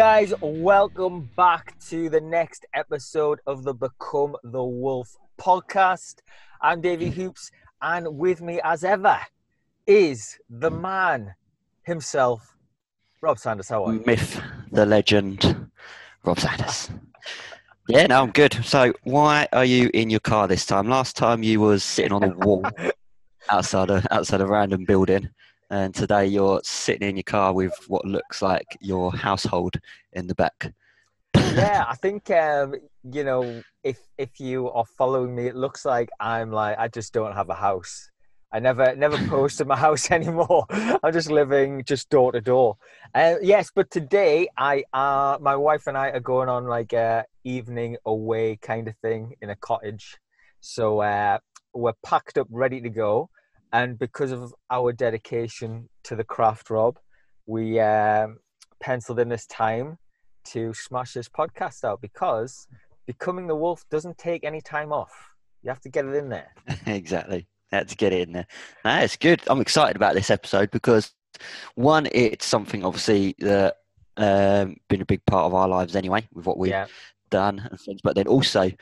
guys, welcome back to the next episode of the Become the Wolf podcast. I'm Davey mm. Hoops, and with me, as ever, is the man himself, Rob Sanders. How are you? Myth, the legend, Rob Sanders. yeah, no, I'm good. So, why are you in your car this time? Last time you was sitting on a wall outside a outside a random building, and today you're sitting in your car with what looks like your household in the back. yeah, I think um, you know if if you are following me, it looks like I'm like I just don't have a house. I never never post in my house anymore. I'm just living just door to door. Uh, yes, but today I uh my wife and I are going on like a evening away kind of thing in a cottage. So uh, we're packed up, ready to go, and because of our dedication to the craft, Rob, we um, penciled in this time to smash this podcast out because becoming the wolf doesn't take any time off. You have to get it in there. exactly. To get it in there. No, it's good. I'm excited about this episode because one, it's something obviously that um, been a big part of our lives anyway with what we've Yeah. done and things. But then also,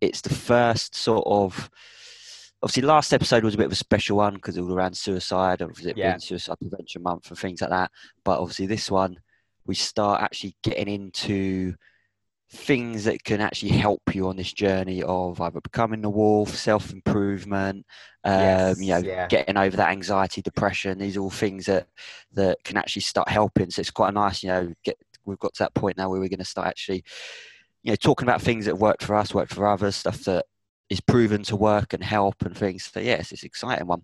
it's the first sort of. Obviously, last episode was a bit of a special one because it was around suicide, obviously it Yeah. being Suicide Prevention Month and things like that. But obviously, this one we start actually getting into things that can actually help you on this journey of either becoming the wolf, self improvement, um, Yes, you know, yeah. getting over that anxiety, depression. These are all things that that can actually start helping. So it's quite a nice, you know, get we've got to that point now where we're going to start actually, you know, talking about things that worked for us, worked for others, stuff that is proven to work and help and things. So yes, it's exciting one.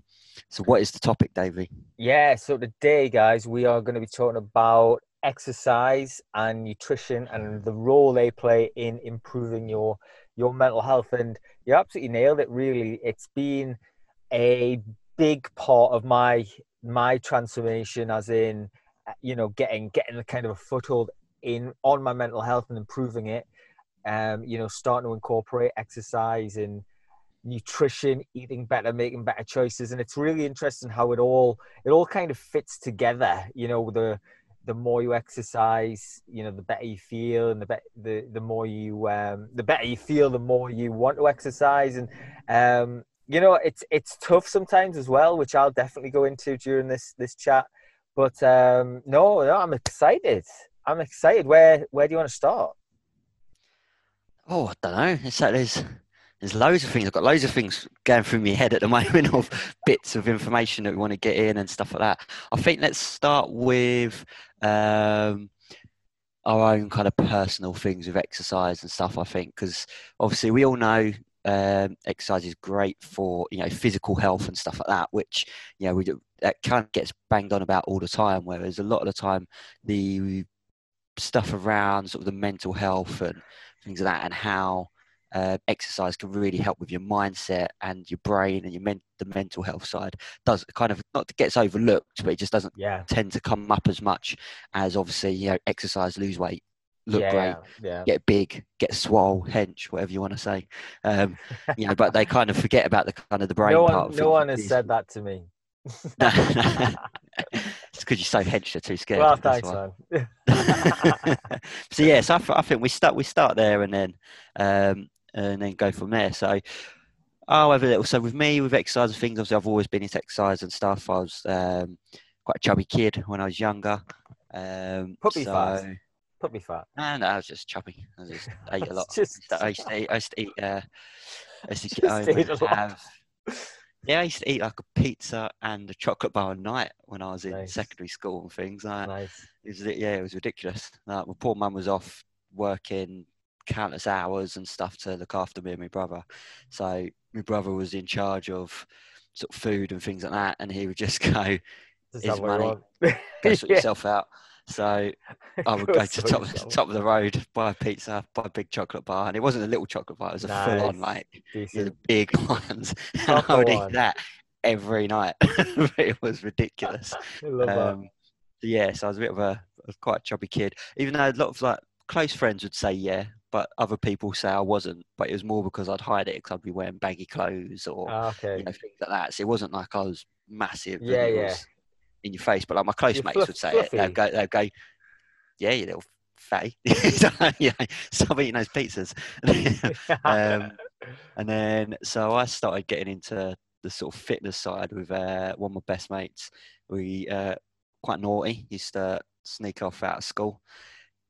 So what is the topic, Davey? Yeah, so today, guys, we are going to be talking about exercise and nutrition and the role they play in improving your your mental health. And you absolutely nailed it. Really, it's been a big part of my my transformation, as in, you know, getting getting the kind of a foothold in on my mental health and improving it. Um, you know, starting to incorporate exercise and nutrition, eating better, making better choices, and it's really interesting how it all it all kind of fits together. You know, the the more you exercise, you know, the better you feel, and the be- the the more you um, the better you feel, the more you want to exercise, and um, you know, it's it's tough sometimes as well, which I'll definitely go into during this this chat. But um, no, no, I'm excited. I'm excited. Where where do you want to start? Oh, I don't know. It's like there's there's loads of things. I've got loads of things going through my head at the moment of bits of information that we want to get in and stuff like that. I think let's start with um, our own kind of personal things with exercise and stuff. I think because obviously we all know um, exercise is great for you know physical health and stuff like that, which you know we do, that kind of gets banged on about all the time. Whereas a lot of the time the stuff around sort of the mental health and things like that, and how uh, exercise can really help with your mindset and your brain and your men- the mental health side does kind of not gets overlooked, but it just doesn't Yeah, tend to come up as much as obviously you know exercise, lose weight, look yeah, great, yeah. get big, get swole, hench, whatever you want to say. Um, you know, but they kind of forget about the kind of the brain no part. one, no one has said that to me. because you're so hench, they're too scared. well, that's thanks, why. so yeah, so I, th- I think we start we start there and then um, and then go from there. So I'll have a little. So with me, with exercise and things, obviously I've always been into exercise and stuff. I was um, quite a chubby kid when I was younger. Um, Puppy so, fat. Put me fat. No, no, I was just chubby. I just ate a lot. Just- I used to eat. I used to eat. Uh, I used to get home and a lot. have. Yeah, I used to eat like a pizza and a chocolate bar a night when I was in Nice. secondary school and things. Like, Nice. it was, yeah, it was ridiculous. Like, my poor mum was off working countless hours and stuff to look after me and my brother. So my brother was in charge of sort of food and things like that, and he would just go, Just Here's have you money. "Go sort Yeah. yourself out." So I would Go to top, yourself. top of the road, buy a pizza, buy a big chocolate bar, and it wasn't a little chocolate bar; it was a full on like it was Decent. the big ones, and I would one. eat that every night. it was ridiculous. Um, yeah, so I was a bit of a, quite a chubby kid, even though a lot of like close friends would say yeah, but other people say I wasn't. But it was more because I'd hide it because I'd be wearing baggy clothes or Ah, okay. you know things like that. So it wasn't like I was massive. Yeah, yeah. was In your face, but like my close You're mates fluff- would say it. They'd go, they'd go, yeah, you little fatty. yeah, stop eating those pizzas. um, and then so I started getting into the sort of fitness side with uh, one of my best mates. We uh, quite naughty. Used to sneak off out of school,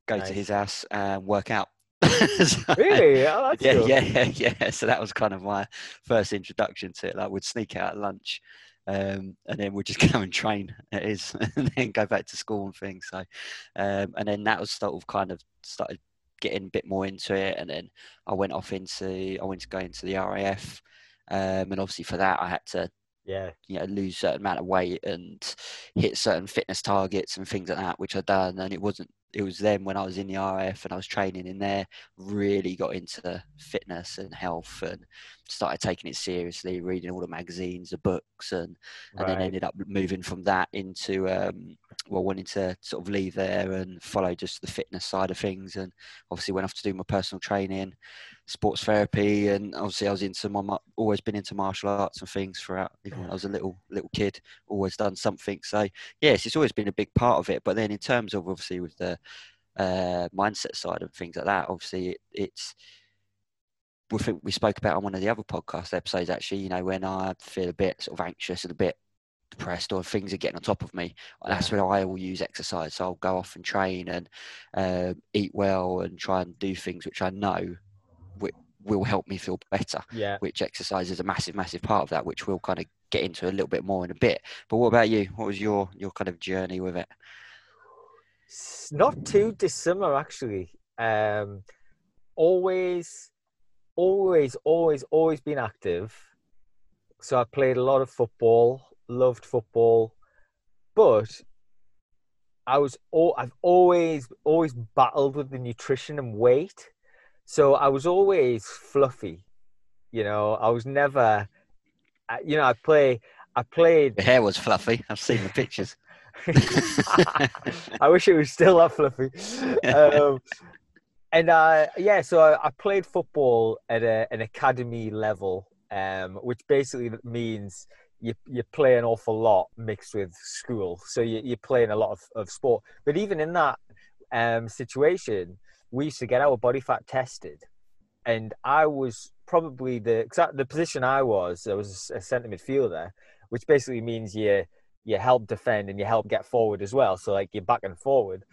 go nice. to his house and work out. so, really? Oh, yeah, cool. yeah, yeah. So that was kind of my first introduction to it. Like, we'd sneak out at lunch, um, and then we'd just go and train at his, and then go back to school and things. So, um, and then that was sort of kind of started getting a bit more into it, and then I went off into I went to go into the RAF, um, and obviously for that I had to yeah. you know lose a certain amount of weight and hit certain fitness targets and things like that which i done and it wasn't it was then when I was in the RAF and I was training in there, really got into fitness and health and started taking it seriously, reading all the magazines, the books, and and then ended up moving from that into um, well, wanting to sort of leave there and follow just the fitness side of things, and obviously went off to do my personal training, sports therapy, and obviously I was into my always been into martial arts and things throughout. Even when I was a little little kid, always done something. So yes, it's always been a big part of it. But then in terms of obviously with the uh, mindset side and things like that, obviously it, it's we think we spoke about on one of the other podcast episodes actually you know when i feel a bit sort of anxious and a bit depressed or things are getting on top of me that's when i will use exercise so i'll go off and train and uh, eat well and try and do things which i know will help me feel better. Yeah. Which exercise is a massive, massive part of that, which we'll kind of get into a little bit more in a bit. But what about you? What was your your kind of journey with it? not too dissimilar actually. Um, always, always, always, always been active. So I played a lot of football, loved football, but I was all I've always always battled with the nutrition and weight. So I was always fluffy, you know. I was never, you know, I play. I played. Your hair was fluffy. I've seen the pictures. I wish it was still that fluffy. Um, and uh, yeah, so I, I, played football at a, an academy level, um, which basically means you you play an awful lot mixed with school. So you, you're playing a lot of, of sport. But even in that um, situation, we used to get our body fat tested, and I was probably the exact the position I was. I was a centre midfielder, which basically means you you help defend and you help get forward as well. So like you're back and forward.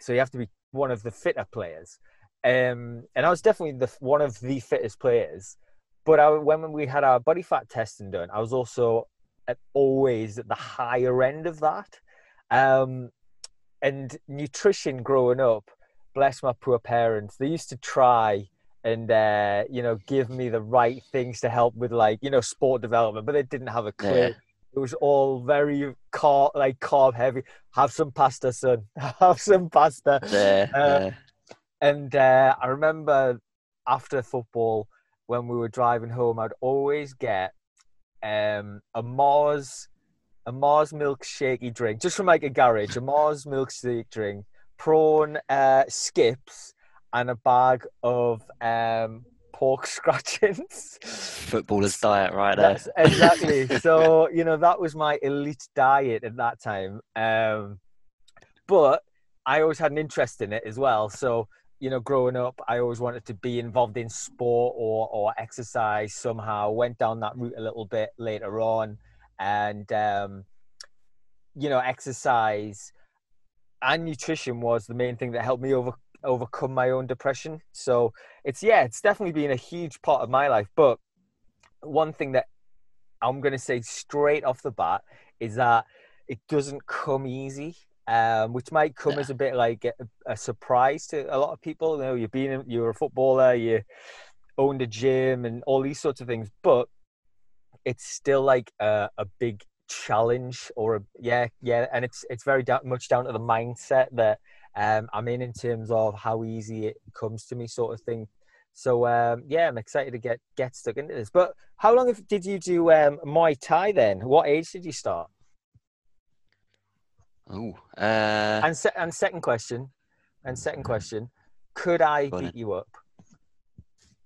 So you have to be one of the fitter players. Um, and I was definitely the one of the fittest players. But I, when we had our body fat testing done, I was also at, always at the higher end of that. Um, and nutrition growing up bless my poor parents. They used to try and uh, you know give me the right things to help with like you know sport development, but they didn't have a clue. Yeah. It was all very carb, like carb heavy. Have some pasta, son. have some pasta. Yeah, uh, yeah. And uh, I remember after football when we were driving home, I'd always get um, a Mars a Mars milkshakey drink, just from like a garage, a Mars milkshake drink prawn uh, skips and a bag of um, pork scratchings. Footballer's diet, right there. That's, exactly. so you know that was my elite diet at that time. Um, but I always had an interest in it as well. So you know, growing up, I always wanted to be involved in sport or or exercise somehow. Went down that route a little bit later on, and um, you know, exercise and nutrition was the main thing that helped me over overcome my own depression. So it's yeah, it's definitely been a huge part of my life. But one thing that I'm gonna say straight off the bat is that it doesn't come easy. Um, which might come yeah. as a bit like a, a, surprise to a lot of people. You know, you've been you're a footballer, you owned a gym, and all these sorts of things, but it's still like a, a big challenge or a, yeah yeah and it's it's very da- much down to the mindset that um, i'm in in terms of how easy it comes to me sort of thing. So um, yeah i'm excited to get get stuck into this. But how long did you do um, muay thai then? What age did you start? Oh uh... and, se- and second question and second question could i beat you up?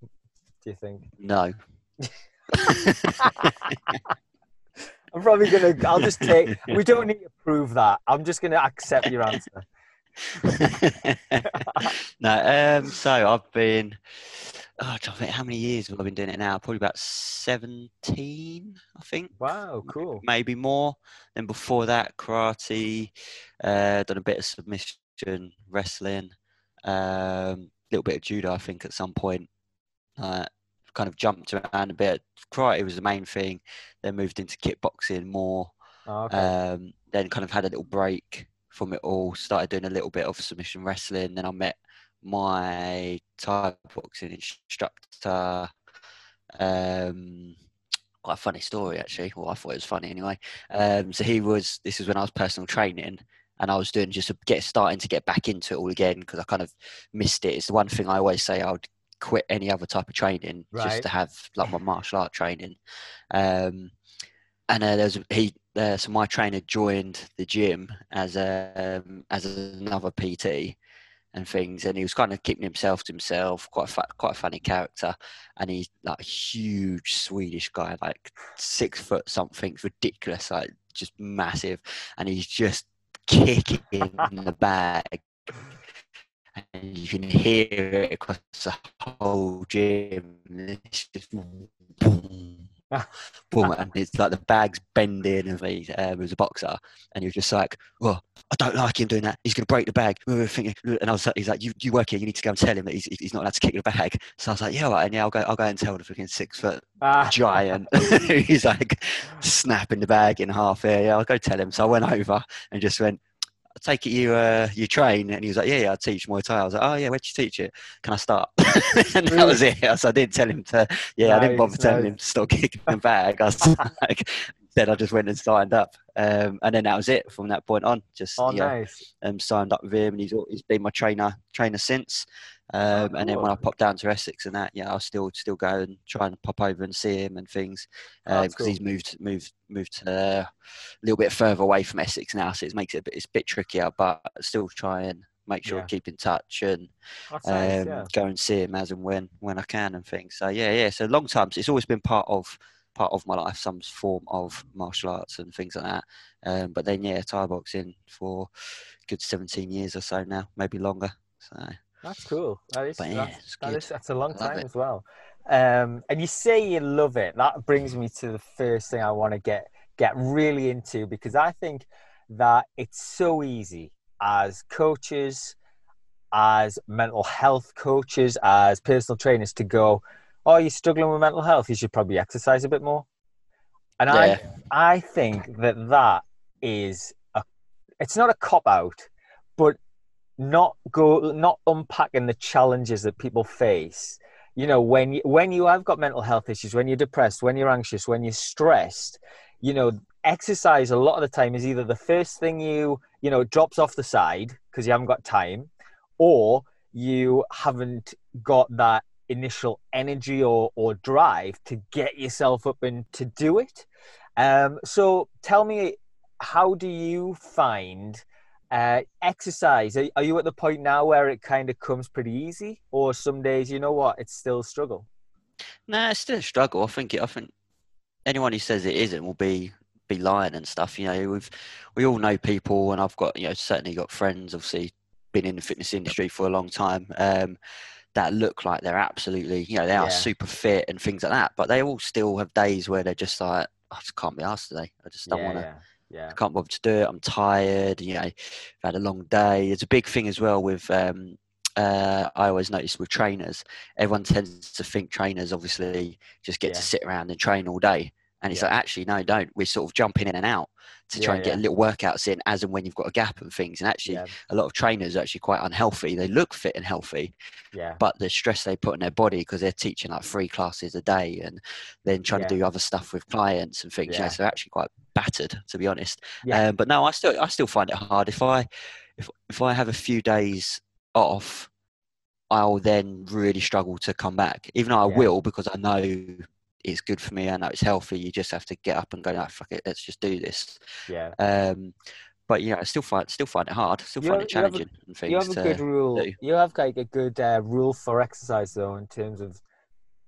Do you think? No I'm probably gonna. I'll just take. We don't need to prove that. I'm just gonna accept your answer. no, um, so I've been. Oh, I think how many years have I been doing it now? Probably about seventeen, I think. Wow, cool. Maybe more. Then before that, karate. Uh, done a bit of submission wrestling. A um, little bit of judo, I think, at some point. Uh, kind of jumped around a bit. Karate was the main thing. Then moved into kickboxing more. Oh, okay. Um, then kind of had a little break from it all. Started doing a little bit of submission wrestling. Then I met my Thai boxing instructor. Um, quite a funny story actually. Well, I thought it was funny anyway. Um, so he was. This is when I was personal training, and I was doing just to get starting to get back into it all again because I kind of missed it. It's the one thing I always say I would quit any other type of training Right. just to have like my martial art training. Um, and uh, there's he uh, so my trainer joined the gym as a um, as another PT and things, and he was kind of keeping himself to himself. Quite a fu- quite a funny character, and he's like a huge Swedish guy, like six foot something, ridiculous, like just massive, and he's just kicking in the bag. And you can hear it across the whole gym. and It's just boom, boom, and it's like the bag's bending. And he was a boxer, and he was just like, "Well, I don't like him doing that. He's going to break the bag." And I was like, "He's like, you, you work here. You need to go and tell him that he's, he's not allowed to kick the bag." So I was like, "Yeah, all right, and yeah, I'll go. I'll go and tell the freaking six foot Ah, giant." he's like snapping the bag in half. Yeah, yeah, I'll go tell him. So I went over and just went. I take it you uh, you train, and he was like, "Yeah, yeah, I teach Muay Thai." I was like, "Oh yeah, where'd you teach it? Can I start?" and that was it. So I didn't tell him to. Yeah, I didn't Nice, bother telling him to stop kicking the bag. I was like, then I just went and signed up, um, and then that was it. From that point on, just oh, yeah, nice. um, signed up with him, and he's he's been my trainer trainer since. Um, And then when I cool. popped down to Essex and that, yeah, I'll still still go and try and pop over and see him and things Oh, because that's he's moved moved moved to a little bit further away from Essex now, so it makes it a bit it's a bit trickier, but still try and make sure Yeah. I keep in touch and nice. um, Yeah. go and see him as and when when I can and things. So yeah, yeah. So long times it's always been part of part of my life, some form of martial arts and things like that. Um, but then yeah, Thai boxing for a good seventeen years or so now, maybe longer. So That's cool. That is, But yeah, that's, that is- that's a long time it. as well. Um, and you say you love it. That brings me to the first thing I want to get get really into because I think that it's so easy as coaches, as mental health coaches, as personal trainers to go, "Oh, you're struggling with mental health. You should probably exercise a bit more." And yeah, I I think that that is a it's not a cop out, but not go not unpacking the challenges that people face. You know, when you, when you have got mental health issues, when you're depressed, when you're anxious, when you're stressed, you know, exercise a lot of the time is either the first thing you you know drops off the side because you haven't got time, or you haven't got that initial energy or, or drive to get yourself up and to do it. Um, so tell me, how do you find uh, exercise? Are, are you at the point now where it kind of comes pretty easy, or some days, you know what, it's still a struggle? no, it's still a struggle. I think it, I think anyone who says it isn't will be be lying and stuff. You know, we've we all know people, and I've got you know certainly got friends. Obviously, been in the fitness industry for a long time. Um, that look like they're absolutely, you know, they are Yeah. super fit and things like that, but they all still have days where they're just like, I just can't be asked today. I just don't yeah, want to. yeah, yeah. I can't bother to do it. I'm tired. You know, I've had a long day. It's a big thing as well with. Um, uh, I always notice with trainers, everyone tends to think trainers obviously just get Yeah. to sit around and train all day, and it's Yeah. like actually no, don't. We're sort of jumping in and out to try Yeah, and get yeah. little workouts in as and when you've got a gap and things. And actually, a lot of trainers are actually quite unhealthy. They look fit and healthy, yeah, but the stress they put on their body because they're teaching like three classes a day and then trying to do other stuff with clients and things. You know, Yeah. so they're actually quite battered, to be honest. Yeah. Um, but no, I still I still find it hard. If I if if I have a few days off, I'll then really struggle to come back. Even though I will because I know it's good for me. I know it's healthy. You just have to get up and go. No, fuck it. Let's just do this. yeah. Um, but yeah, I still find still find it hard. Still You find have- it you have a- challenging. You have a good rule. do. You have like a good uh, rule for exercise though, in terms of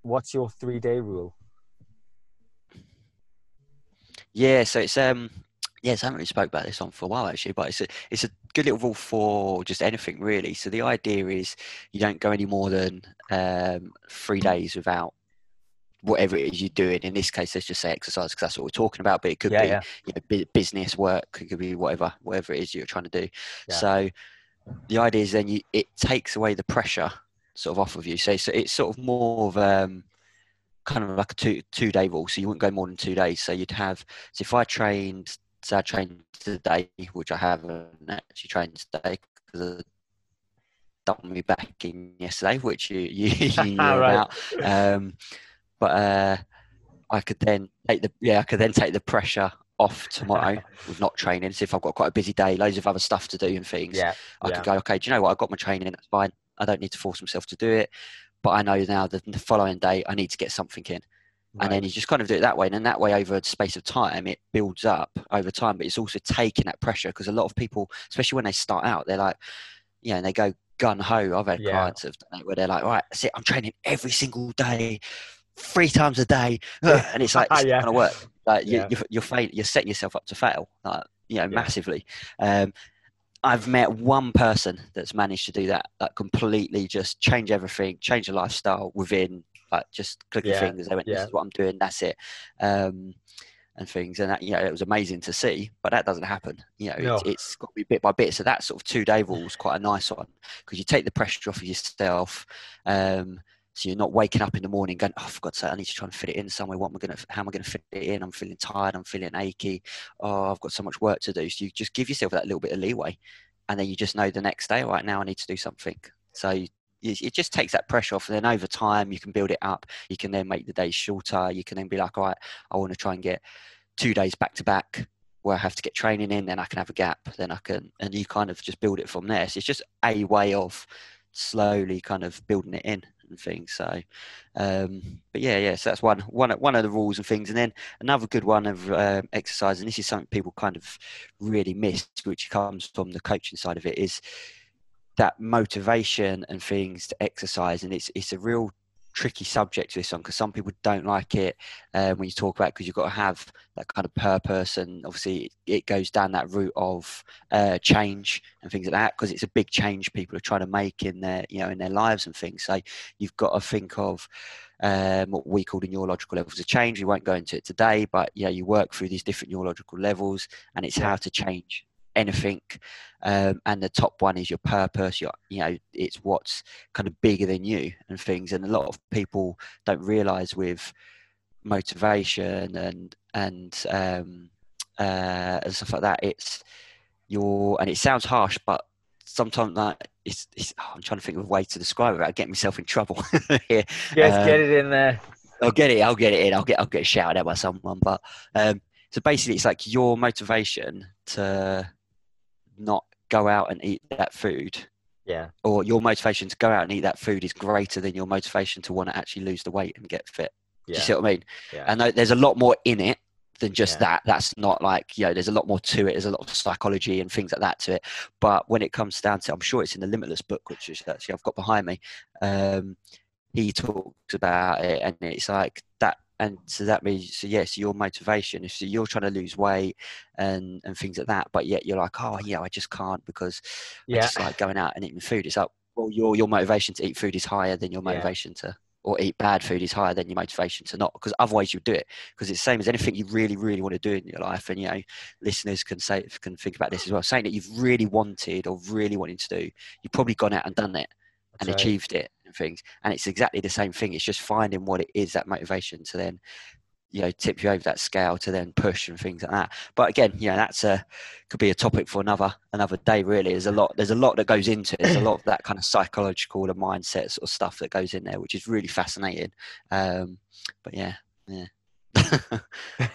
what's your three day rule? Yeah, so it's um Yes, I haven't really spoke about this on for a while actually, but it's a it's a good little rule for just anything really. So the idea is you don't go any more than um, three days without whatever it is you're doing. In this case, let's just say exercise because that's what we're talking about. But it could Yeah, be yeah. you know, business, work, it could be whatever whatever it is you're trying to do. Yeah. So the idea is then you it takes away the pressure sort of off of you. So, so it's sort of more of um, kind of like a two two day rule. So you wouldn't go more than two days. So you'd have so if I trained, say I trained today, which I haven't actually trained today because I dumped me back in yesterday, which you you, you knew Right. about. Um, but uh, I could then take the yeah I could then take the pressure off tomorrow with not training. So if I've got quite a busy day, loads of other stuff to do and things, Yeah, I yeah. could go, okay, do you know what? I've got my training, that's fine. I don't need to force myself to do it. But I know now that the following day I need to get something in. And then you just kind of do it that way. And then that way, over a space of time, it builds up over time. But it's also taking that pressure because a lot of people, especially when they start out, they're like, yeah, and they go gun ho. I've had Yeah. clients of where they're like, right, that's it. I'm training every single day, three times a day, Ugh, and it's like it's Yeah. not to work. Like you, Yeah. you're you're, fail, you're setting yourself up to fail, like you know, Yeah. massively. Um, I've met one person that's managed to do that, like completely just change everything, change the lifestyle within like just clicking Yeah, fingers. They went, "This yeah. is what I'm doing. That's it," um, and things. And that, you know, it was amazing to see. But that doesn't happen. You know, No. it's, it's got to be bit by bit. So that sort of two day rule is quite a nice one because you take the pressure off of yourself. Um, so you're not waking up in the morning going, "Oh, for God's sake, I need to try and fit it in somewhere. What am I going to? How am I going to fit it in? I'm feeling tired. I'm feeling achy. Oh, I've got so much work to do." So you just give yourself that little bit of leeway, and then you just know the next day, right now, I need to do something. So you, it just takes that pressure off. And then over time, you can build it up. You can then make the days shorter. You can then be like, "All right, I want to try and get two days back to back." Where I have to get training in, then I can have a gap, then I can, and you kind of just build it from there. So it's just a way of slowly kind of building it in things. So, um, but yeah, yeah. So that's one one one of the rules and things. And then another good one of um, exercise, and this is something people kind of really miss, which comes from the coaching side of it, is that motivation and things to exercise. And it's it's a real tricky subject to this one because some people don't like it um, when you talk about because you've got to have that kind of purpose and obviously it, it goes down that route of uh, change and things like that because it's a big change people are trying to make in their you know in their lives and things. So you've got to think of um, what we call the neurological levels of change. We won't go into it today but yeah you work through these different neurological levels and it's how to change anything um, and the top one is your purpose your you know it's what's kind of bigger than you and things and a lot of people don't realize with motivation and and um uh and stuff like that it's your and it sounds harsh but sometimes that it's, it's oh, i'm trying to think of a way to describe it without getting myself in trouble here Yes, um, get it in there. I'll get it. I'll get it in. I'll get. I'll get shouted at by someone. But um, so basically, it's like your motivation to not go out and eat that food, Yeah, or your motivation to go out and eat that food is greater than your motivation to want to actually lose the weight and get fit. Do you see what I mean? yeah. And there's a lot more in it than just Yeah. that. That's not like you know. There's a lot more to it. There's a lot of psychology and things like that to it. But when it comes down to, I'm sure it's in the Limitless book, which is actually I've got behind me. Um, he talks about it, and it's like that. And so that means, so yes, your motivation. If so you're trying to lose weight and and things like that, but yet you're like, oh yeah, I just can't because I just like going out and eating food. It's like, well, your your motivation to eat food is higher than your Yeah. motivation to, or eat bad food is higher than your motivation to not. Because otherwise, you do it. Because it's the same as anything you really, really want to do in your life. And you know, listeners can say can think about this as well. Saying that you've really wanted or really wanted to do, you've probably gone out and done it and That's right. achieved it things. And it's exactly the same thing. It's just finding what it is that motivation to then you know tip you over that scale to then push and things like that but again you know that's a could be a topic for another another day really there's a lot there's a lot that goes into it there's a lot of that kind of psychological and mindset sort of stuff that goes in there which is really fascinating um but yeah yeah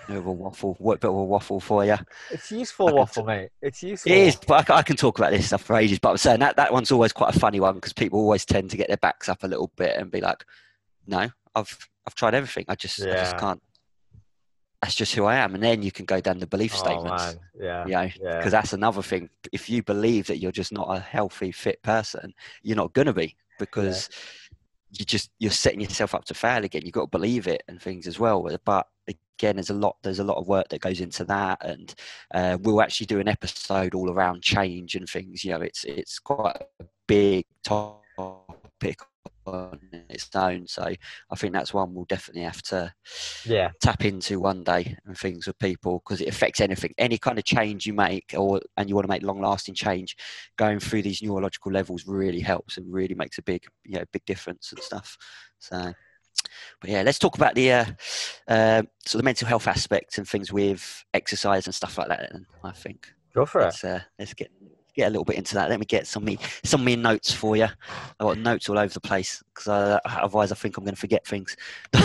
a waffle what bit of a waffle for you It's useful waffle, mate. It's useful. it is, but I, I can talk about this stuff for ages. But I'm saying that that one's always quite a funny one because people always tend to get their backs up a little bit and be like, "No, I've I've tried everything. I just I just can't. That's just who I am." And then you can go down the belief Oh statements, man, yeah, you know, yeah, because that's another thing. If you believe that you're just not a healthy, fit person, you're not gonna be because you just you're setting yourself up to fail again. You've got to believe it and things as well. But again, there's a lot there's a lot of work that goes into that, and uh, we'll actually do an episode all around change and things. You know, it's it's quite a big topic on its own. So I think that's one we'll definitely have to yeah tap into one day and things with people because it affects anything, any kind of change you make, or and you want to make long lasting change. Going through these neurological levels really helps and really makes a big you know big difference and stuff. So. But yeah, let's talk about the uh, uh, sort of mental health aspects and things with exercise and stuff like that. And I think go for let's, it. Uh, let's get get a little bit into that. Let me get some me some me notes for you. I've got notes all over the place because otherwise I think I'm going to forget things.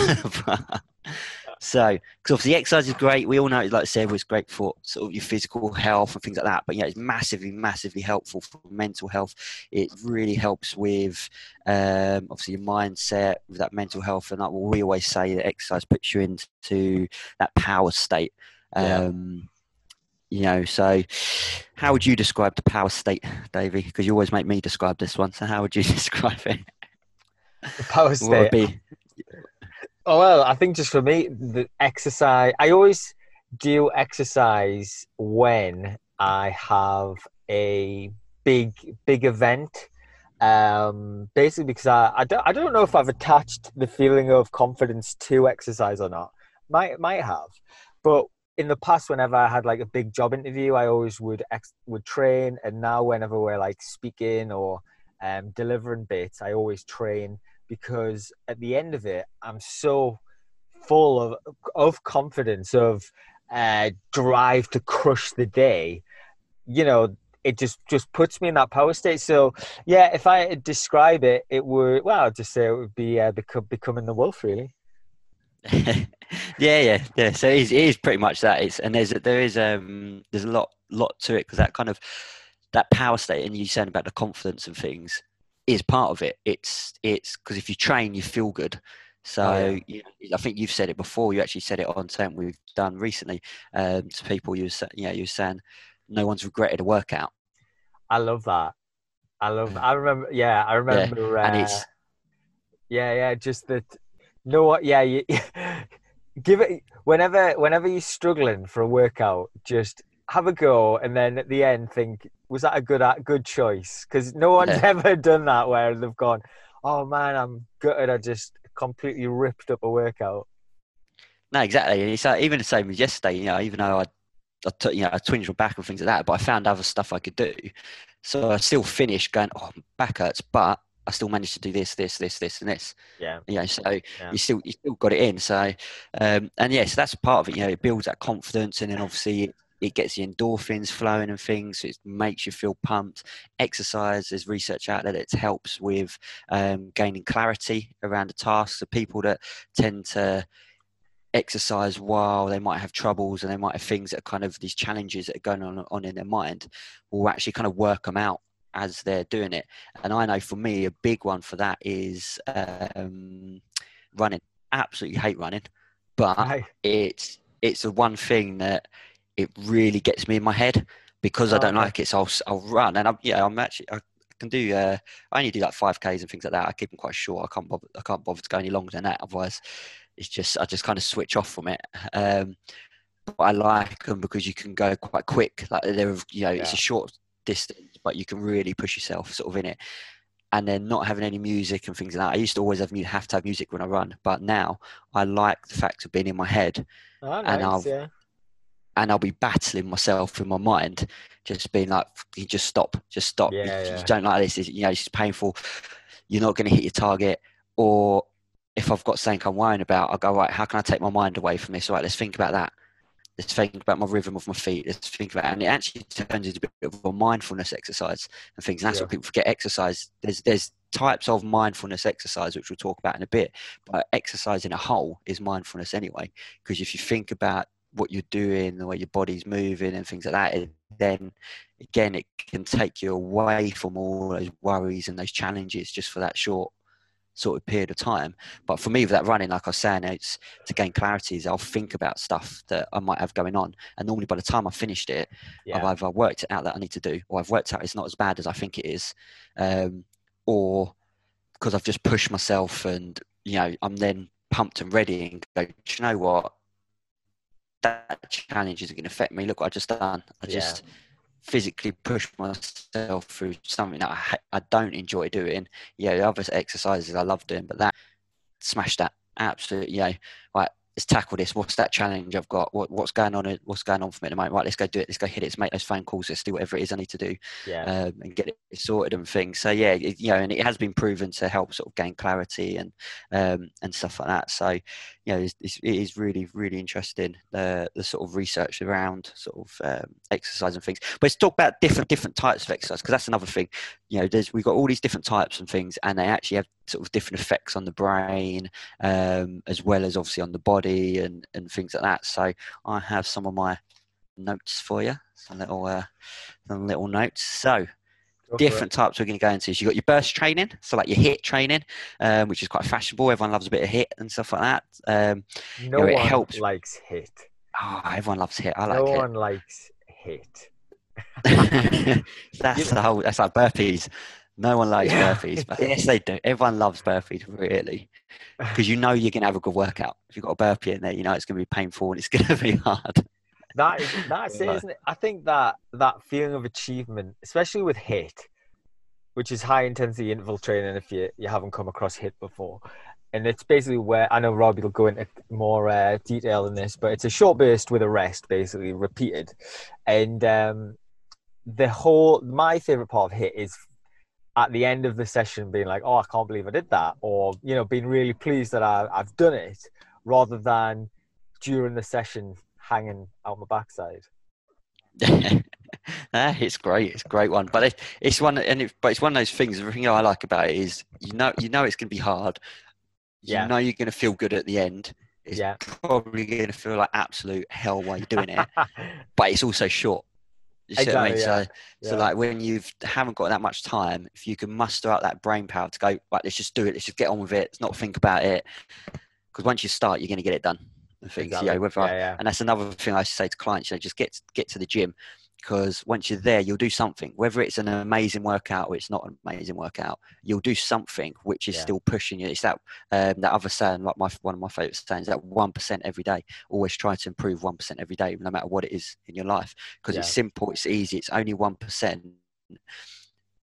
so, because obviously exercise is great. We all know, like I said, it's great for sort of your physical health and things like that. But yeah, it's massively, massively helpful for mental health. It really helps with um, obviously your mindset, with that mental health, and like we always say that exercise puts you into that power state. Um, yeah you know so how would you describe the power state davey? Because you always make me describe this one so how would you describe it? The power state. be... oh well i think just for me the exercise i always do exercise when i have a big big event. Um basically because I, I don't i don't know if i've attached the feeling of confidence to exercise or not. Might might have. But in the past, whenever I had like a big job interview, I always would ex- would train, and now whenever we're like speaking or um, delivering bits, I always train because at the end of it, I'm so full of of confidence, of uh, drive to crush the day. You know, it just just puts me in that power state. So yeah, if I describe it, it would well, I'd just say it would be uh, becoming the wolf, really. Yeah, yeah, yeah. So it is, it is pretty much that. It's and there's there is um there's a lot lot to it because that kind of that power state and you saying about the confidence and things is part of it. It's it's because if you train, you feel good. So oh, yeah. you, I think you've said it before. You actually said it on something we've done recently um, to people. You were yeah, you were saying no one's regretted a workout. I love that. I love. I remember. Yeah, I remember. Yeah. and uh, it's yeah, yeah. Just that know what? Yeah, you, give it whenever whenever you're struggling for a workout, just have a go, and then at the end think, was that a good good choice? Because no one's yeah. ever done that where they've gone, oh man, I'm gutted. I just completely ripped up a workout. No, exactly. And it's uh, even the same as yesterday. You know, even though I, I t- you know, I twinged my back and things like that, but I found other stuff I could do. So I still finished going, oh, back hurts, but I still managed to do this, this, this, this, and this. Yeah. Yeah. So yeah. you still you still got it in. So um, and yes, that's part of it. You know, it builds that confidence, and then obviously it, it gets the endorphins flowing and things. So it makes you feel pumped. Exercise, there's research out there that it helps with um, gaining clarity around the tasks. So people that tend to exercise while they might have troubles and they might have things that are kind of these challenges that are going on on in their mind will actually kind of work them out as they're doing it. And I know for me, a big one for that is um, running. Absolutely hate running, but it's it's the one thing that it really gets me in my head because oh, I don't okay. like it. So I'll, I'll run, and I'm yeah, I'm actually I can do. Uh, I only do like five k's and things like that. I keep them quite short. I can't bother. I can't bother to go any longer than that. Otherwise, it's just I just kind of switch off from it. Um, but I like them because you can go quite quick. Like they're you know yeah. it's a short distance, but you can really push yourself sort of in it. And then not having any music and things like that. I used to always have have to have music when I run, but now I like the fact of being in my head, oh, nice, and I'll yeah. and I'll be battling myself in my mind, just being like, "You just stop, just stop. Yeah, you, yeah. you don't like this. You know, it's painful. You're not going to hit your target." Or if I've got something I'm worrying about, I'll go right. How can I take my mind away from this? All right, let's think about that let's think about my rhythm of my feet. Let's think about, and it actually turns into a bit of a mindfulness exercise and things. And that's yeah. what people forget. Exercise. There's there's types of mindfulness exercise which we'll talk about in a bit, but exercise in a whole is mindfulness anyway. Because if you think about what you're doing, the way your body's moving, and things like that, it, then again it can take you away from all those worries and those challenges just for that short sort of period of time. But for me, with that running, like I was saying, it's to gain clarity. Is I'll think about stuff that I might have going on, and normally by the time I finished it, yeah. I've either worked it out that I need to do, or I've worked out it's not as bad as I think it is, um, or because I've just pushed myself, and you know, I'm then pumped and ready, and go. Do you know what? that challenge isn't going to affect me. Look what I just done. I just yeah. Physically push myself through something that I, I don't enjoy doing. Yeah, the other exercises I love doing, but that smashed that absolutely. Yeah, like let's tackle this. What's that challenge I've got? What, what's going on? What's going on for me at the moment? Right, let's go do it. Let's go hit it. Let's make those phone calls. Let's do whatever it is I need to do, yeah. um, and get it sorted and things. So yeah, it, you know, and it has been proven to help sort of gain clarity and um, and stuff like that. So you know, it's, it's, it is really really interesting the the sort of research around sort of um, exercise and things. But let's talk about different different types of exercise because that's another thing. You know, there's we've got all these different types and things, and they actually have sort of different effects on the brain um, as well as obviously on the body and, and things like that. So I have some of my notes for you, some little uh, some little notes. So different types we're going to go into. So you've got your burst training, so like your HIIT training, um, which is quite fashionable. Everyone loves a bit of HIIT and stuff like that. Um, no you know, it one helps. likes HIIT. Oh, everyone loves HIIT. I like no one likes HIIT. that's the whole. That's like burpees. No one likes yeah. burpees, but yes, they do. Everyone loves burpees, really, because you know you're going to have a good workout. If you've got a burpee in there, you know it's going to be painful and it's going to be hard. That is that's it, isn't it? I think that that feeling of achievement, especially with HIIT, which is high intensity interval training, if you you haven't come across HIIT before, and it's basically where I know Robbie will go into more uh, detail in this, but it's a short burst with a rest, basically repeated, and um, the whole my favorite part of HIIT is at the end of the session being like, oh, I can't believe I did that, or you know, being really pleased that I, I've done it, rather than during the session hanging out my backside. ah, it's great. It's a great one, but it, it's one, and it, but it's one of those things. The thing I like about it is you know, you know, it's going to be hard. You yeah. know, you're going to feel good at the end. It's yeah. probably going to feel like absolute hell while you're doing it, but it's also short. You exactly, I mean? yeah. So, yeah. so like when you haven't got that much time, if you can muster up that brain power to go, right, let's just do it. Let's just get on with it. Let's not think about it. Because once you start, you're going to get it done. And things, exactly. you know, whether yeah, I, and that's another thing I say to clients. You know, just get get to the gym because once you're there, you'll do something. Whether it's an amazing workout or it's not an amazing workout, you'll do something which is yeah. still pushing you. It's that um, that other saying, like my one of my favorite sayings, that one percent every day. Always try to improve one percent every day, no matter what it is in your life, because yeah. it's simple, it's easy, it's only one percent,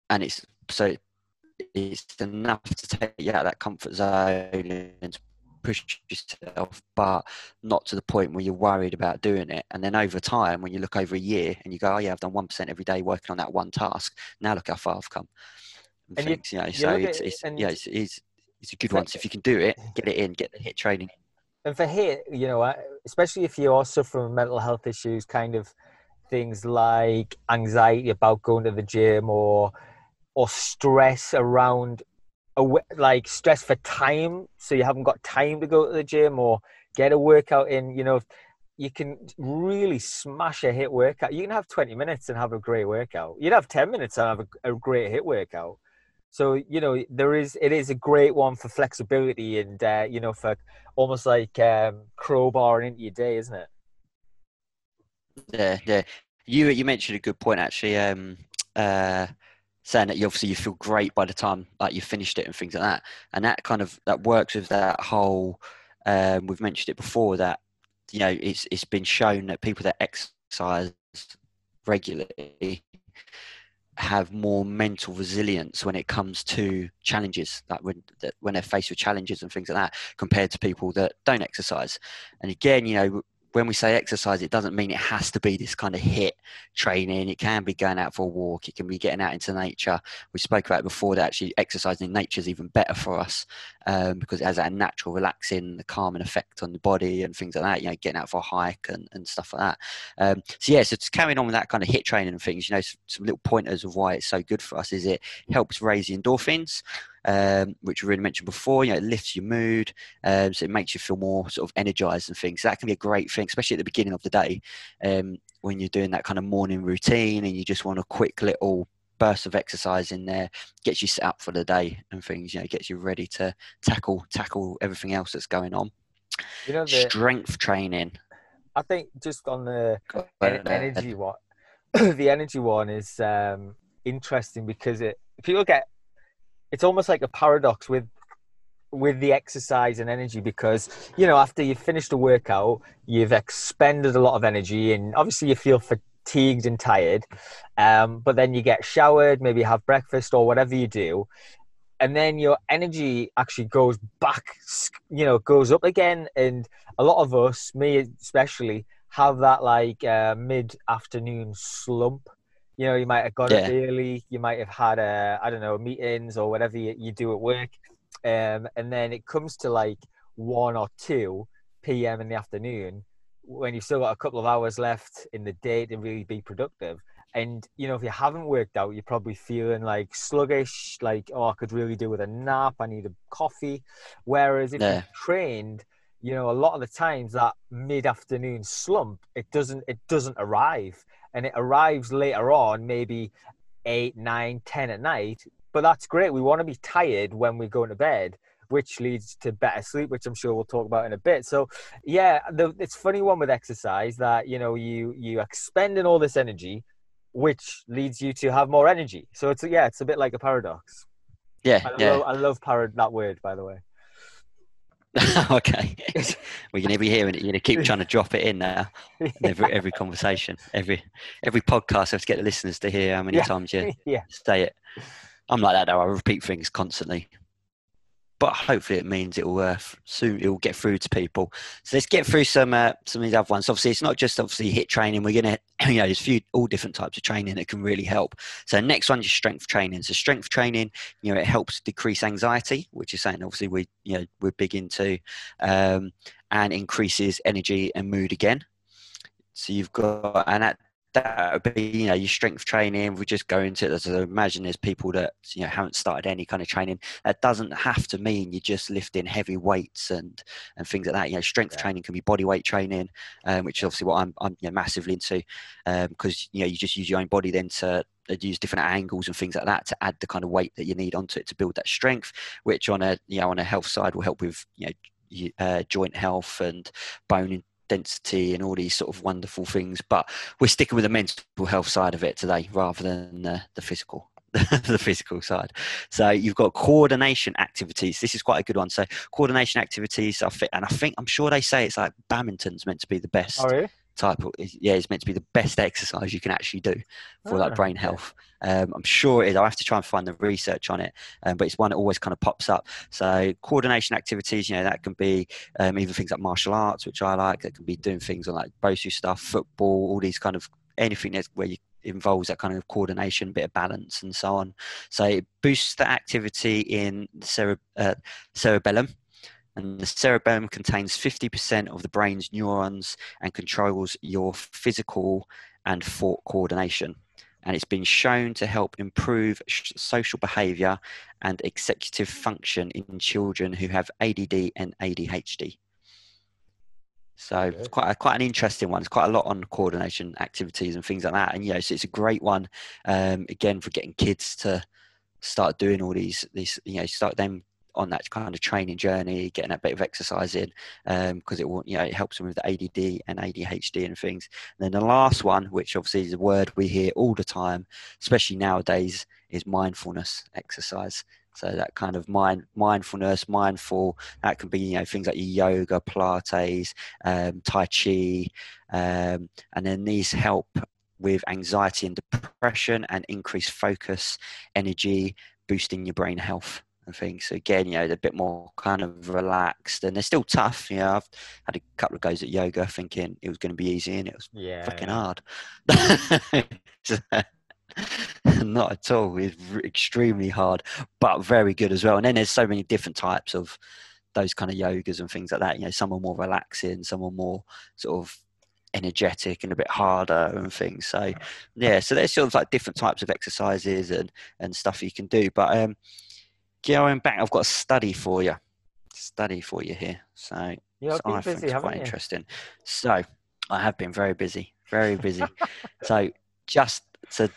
and it's so it's enough to take you out of that comfort zone and push yourself, but not to the point where you're worried about doing it. And then over time, when you look over a year and you go, oh yeah, I've done one percent every day working on that one task. Now look how far I've come. And, and things, you, you know, so it's, it's yeah, it's, it's, it's a good one. So if you can do it, get it in, get the HIIT training. And for HIIT, you know, especially if you also from mental health issues, kind of things like anxiety about going to the gym or or stress around like stress for time so you haven't got time to go to the gym or get a workout in you know you can really smash a HIIT workout. You can have 20 minutes and have a great workout. You'd have 10 minutes and have a, a great HIIT workout. So you know there is it is a great one for flexibility and uh, you know for almost like um, crowbar into your day isn't it? Yeah yeah. You you mentioned a good point actually um uh saying that you obviously you feel great by the time like you finished it and things like that. And that kind of that works with that whole um, we've mentioned it before that you know it's it's been shown that people that exercise regularly have more mental resilience when it comes to challenges like when when they're faced with challenges and things like that compared to people that don't exercise. And again you know when we say exercise, it doesn't mean it has to be this kind of HIIT training. It can be going out for a walk. It can be getting out into nature. We spoke about before that actually exercising in nature is even better for us um, because it has that natural relaxing, calming effect on the body and things like that. You know, getting out for a hike and, and stuff like that. Um, so yeah, so it's carrying on with that kind of HIIT training and things. You know, some little pointers of why it's so good for us is it helps raise the endorphins um, which we already mentioned before. You know, it lifts your mood, um, so it makes you feel more sort of energized and things. So that can be a great thing, especially at the beginning of the day um, when you're doing that kind of morning routine and you just want a quick little burst of exercise in there gets you set up for the day and things you know gets you ready to tackle tackle everything else that's going on you know the, strength training i think just on the energy one the energy one is um interesting because it people get it's almost like a paradox with with the exercise and energy because you know after you've finished a workout you've expended a lot of energy and obviously you feel fatigued and tired um, but then you get showered maybe have breakfast or whatever you do and then your energy actually goes back you know goes up again. And a lot of us me especially have that like uh, mid afternoon slump you know you might have got yeah. up early you might have had a i don't know meetings or whatever you, you do at work um, and then it comes to like 1 or 2 p.m in the afternoon when you've still got a couple of hours left in the day to really be productive and you know if you haven't worked out you're probably feeling like sluggish like oh i could really do with a nap i need a coffee whereas if yeah. you're trained you know a lot of the times that mid-afternoon slump it doesn't it doesn't arrive and it arrives later on maybe eight nine ten at night. But that's great. We want to be tired when we go to bed which leads to better sleep which i'm sure we'll talk about in a bit. So yeah the, it's funny one with exercise that you know you you expending all this energy which leads you to have more energy. So it's yeah it's a bit like a paradox. Yeah i yeah. love, I love parad that word by the way okay. We're going to be hearing it. You're going to keep trying to drop it in now. In every every conversation, every every podcast, I have to get the listeners to hear how many yeah. times you yeah. say it. I'm like that though. I repeat things constantly but hopefully it means it will uh, soon it will get through to people. So let's get through some uh, some of these other ones. Obviously, it's not just obviously HIIT training. We're gonna you know there's a few all different types of training that can really help. So next one is strength training. So strength training, you know, it helps decrease anxiety, which is something obviously we you know we're big into, um, and increases energy and mood again. So you've got and that that would be you know your strength training we just go into it. As I imagine there's people that you know haven't started any kind of training. That doesn't have to mean you're just lifting heavy weights and and things like that. You know strength yeah. training can be body weight training um, which is obviously what I'm, I'm you know, massively into because um, you know you just use your own body then to use different angles and things like that to add the kind of weight that you need onto it to build that strength which on a you know on a health side will help with you know uh, joint health and bone density and all these sort of wonderful things. But we're sticking with the mental health side of it today rather than the physical. the physical side. So you've got coordination activities. This is quite a good one. So coordination activities are fit, and I think I'm sure they say it's like badminton's meant to be the best. Oh, really? Type of yeah it's meant to be the best exercise you can actually do for oh, like brain health. Um, i'm sure it is i have to try and find the research on it um, but it's one that always kind of pops up. So coordination activities you know that can be um, even things like martial arts which i like that can be doing things on like bosu stuff football all these kind of anything that's where you involves that kind of coordination, bit of balance, and so on. So it boosts the activity in the cere- uh, cerebellum, and the cerebellum contains 50% of the brain's neurons and controls your physical and thought coordination. And it's been shown to help improve social behavior and executive function in children who have ADD and ADHD. So okay. it's quite a, quite an interesting one. It's quite a lot on coordination activities and things like that. And yeah, so it's a great one um, again for getting kids to start doing all these these you know start them on that kind of training journey, getting a bit of exercise in, because um, it will, you know, it helps them with the ADD and ADHD and things. And then the last one, which obviously is a word we hear all the time, especially nowadays, is mindfulness exercise. So that kind of mind, mindfulness, mindful, that can be you know things like yoga, Pilates, um, Tai Chi, um, and then these help with anxiety and depression and increase focus, energy, boosting your brain health and things. So again, you know, they're a bit more kind of relaxed and they're still tough. You know, I've had a couple of goes at yoga thinking it was going to be easy and it was yeah, fucking hard. Not at all. It's extremely hard, but very good as well. And then there's so many different types of those kind of yogas and things like that. You know, some are more relaxing, some are more sort of energetic and a bit harder and things. So yeah, so there's sort of like different types of exercises and and stuff you can do. But um, going back, I've got a study for you. Study for you here. So, so I busy, think it's quite you? interesting. So I have been very busy, very busy. so just so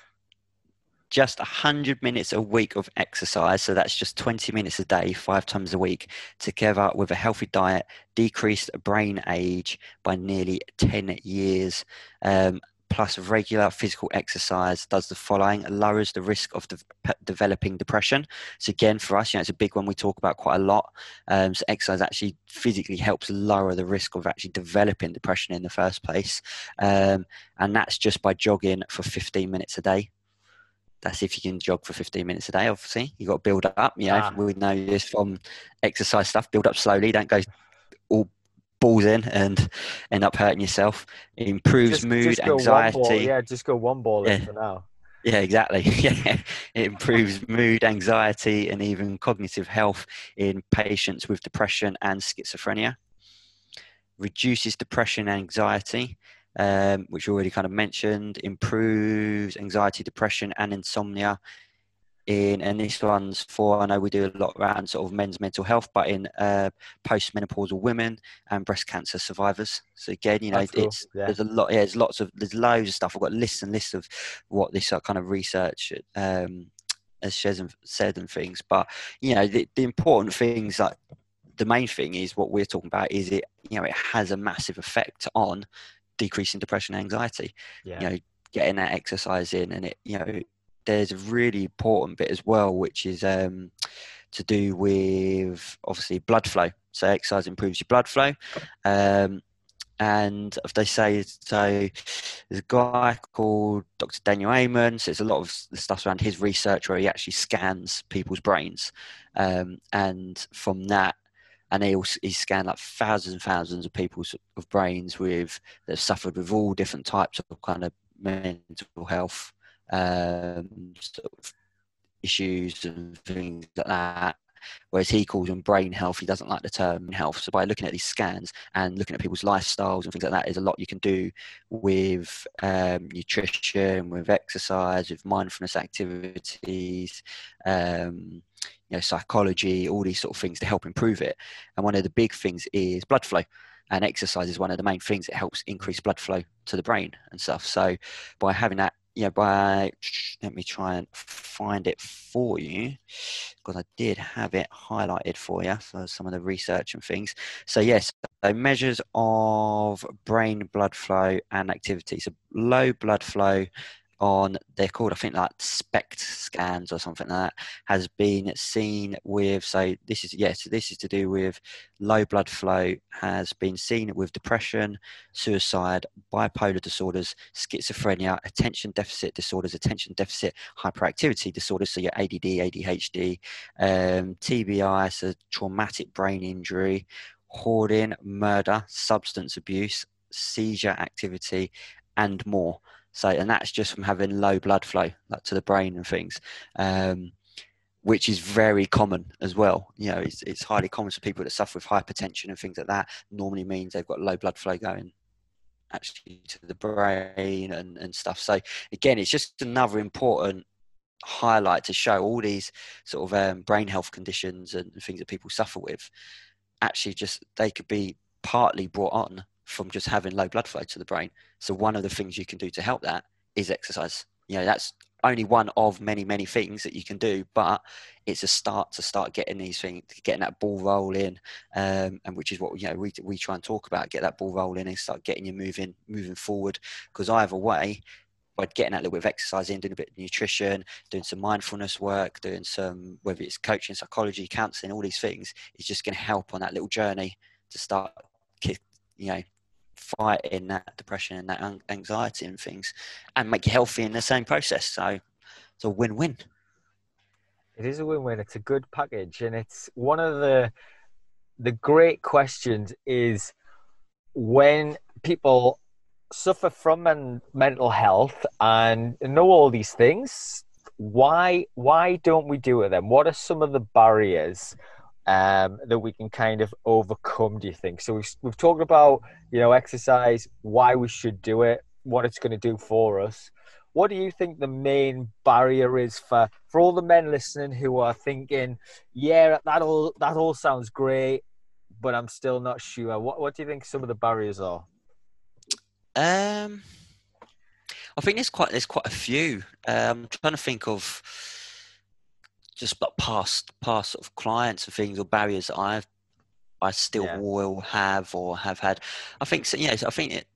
just 100 minutes a week of exercise so that's just 20 minutes a day five times a week together with a healthy diet decreased brain age by nearly 10 years um, plus regular physical exercise does the following lowers the risk of de- developing depression. So again for us you know it's a big one we talk about quite a lot. Um, so exercise actually physically helps lower the risk of actually developing depression in the first place. Um, and that's just by jogging for 15 minutes a day. That's if you can jog for 15 minutes a day obviously. You've got to build up you know ah. we know this from exercise stuff build up slowly don't go all balls in and end up hurting yourself it improves just, mood just anxiety yeah just go one ball yeah. for now yeah, exactly. Yeah, it improves mood, anxiety, and even cognitive health in patients with depression and schizophrenia. Reduces depression and anxiety, um, which we already kind of mentioned, improves anxiety, depression, and insomnia. In and this one's for I know we do a lot around sort of men's mental health, but in uh, postmenopausal women and breast cancer survivors. So again, you know, it's yeah. there's a lot. Yeah, there's lots of there's loads of stuff. I've got lists and lists of what this uh, kind of research um, has said and things. But you know, the, the important things like the main thing is what we're talking about is it you know it has a massive effect on decreasing depression and anxiety. Yeah. You know, getting that exercise in, and it you know, there's a really important bit as well, which is um, to do with obviously blood flow. So exercise improves your blood flow. Um, and if they say so there's a guy called dr daniel amen so it's a lot of the stuff around his research where he actually scans people's brains um, and from that and he also, he scanned like thousands and thousands of people's of brains with that have suffered with all different types of kind of mental health um, sort of issues and things like that. Whereas he calls them brain health, he doesn't like the term health. So by looking at these scans and looking at people's lifestyles and things like that, there's a lot you can do with um, nutrition, with exercise, with mindfulness activities. Um, you know, psychology, all these sort of things to help improve it. And one of the big things is blood flow. And exercise is one of the main things that helps increase blood flow to the brain and stuff. So by having that, know, by let me try and find it for you because I did have it highlighted for you for some of the research and things. So yes, so measures of brain blood flow and activity. So low blood flow on they're called I think like SPECT scans or something like that has been seen with so this is yes this is to do with low blood flow has been seen with depression, suicide, bipolar disorders, schizophrenia, attention deficit disorders, attention deficit hyperactivity disorders, so your ADD, ADHD, um, TBI, so traumatic brain injury, hoarding, murder, substance abuse, seizure activity, and more. So, and that's just from having low blood flow like, to the brain and things, um, which is very common as well. You know, it's, it's highly common for people that suffer with hypertension and things like that. Normally means they've got low blood flow going actually to the brain and, and stuff. So again, it's just another important highlight to show all these sort of um, brain health conditions and things that people suffer with. Actually, just they could be partly brought on from just having low blood flow to the brain. So one of the things you can do to help that is exercise. You know, that's only one of many, many things that you can do, but it's a start to start getting these things, getting that ball rolling, um, and which is what you know we we try and talk about, get that ball rolling and start getting you moving, moving forward. Because either way, by getting that little bit of exercise in, doing a bit of nutrition, doing some mindfulness work, doing some whether it's coaching, psychology, counselling, all these things, is just going to help on that little journey to start, you know, fighting that depression and that anxiety and things and make you healthy in the same process. So it's a win win. It is a win win. It's a good package. And it's one of the the great questions is when people suffer from men- mental health and know all these things why why don't we do it then what are some of the barriers um, that we can kind of overcome? Do you think? So we've we've talked about you know exercise, why we should do it, what it's going to do for us. What do you think the main barrier is for for all the men listening who are thinking, yeah, that all that all sounds great, but I'm still not sure. What what do you think some of the barriers are? Um, I think there's quite there's quite a few. Um, I'm trying to think of just but past past sort of clients and things or barriers that I've I still yeah. will have or have had. I think so, yes, I think it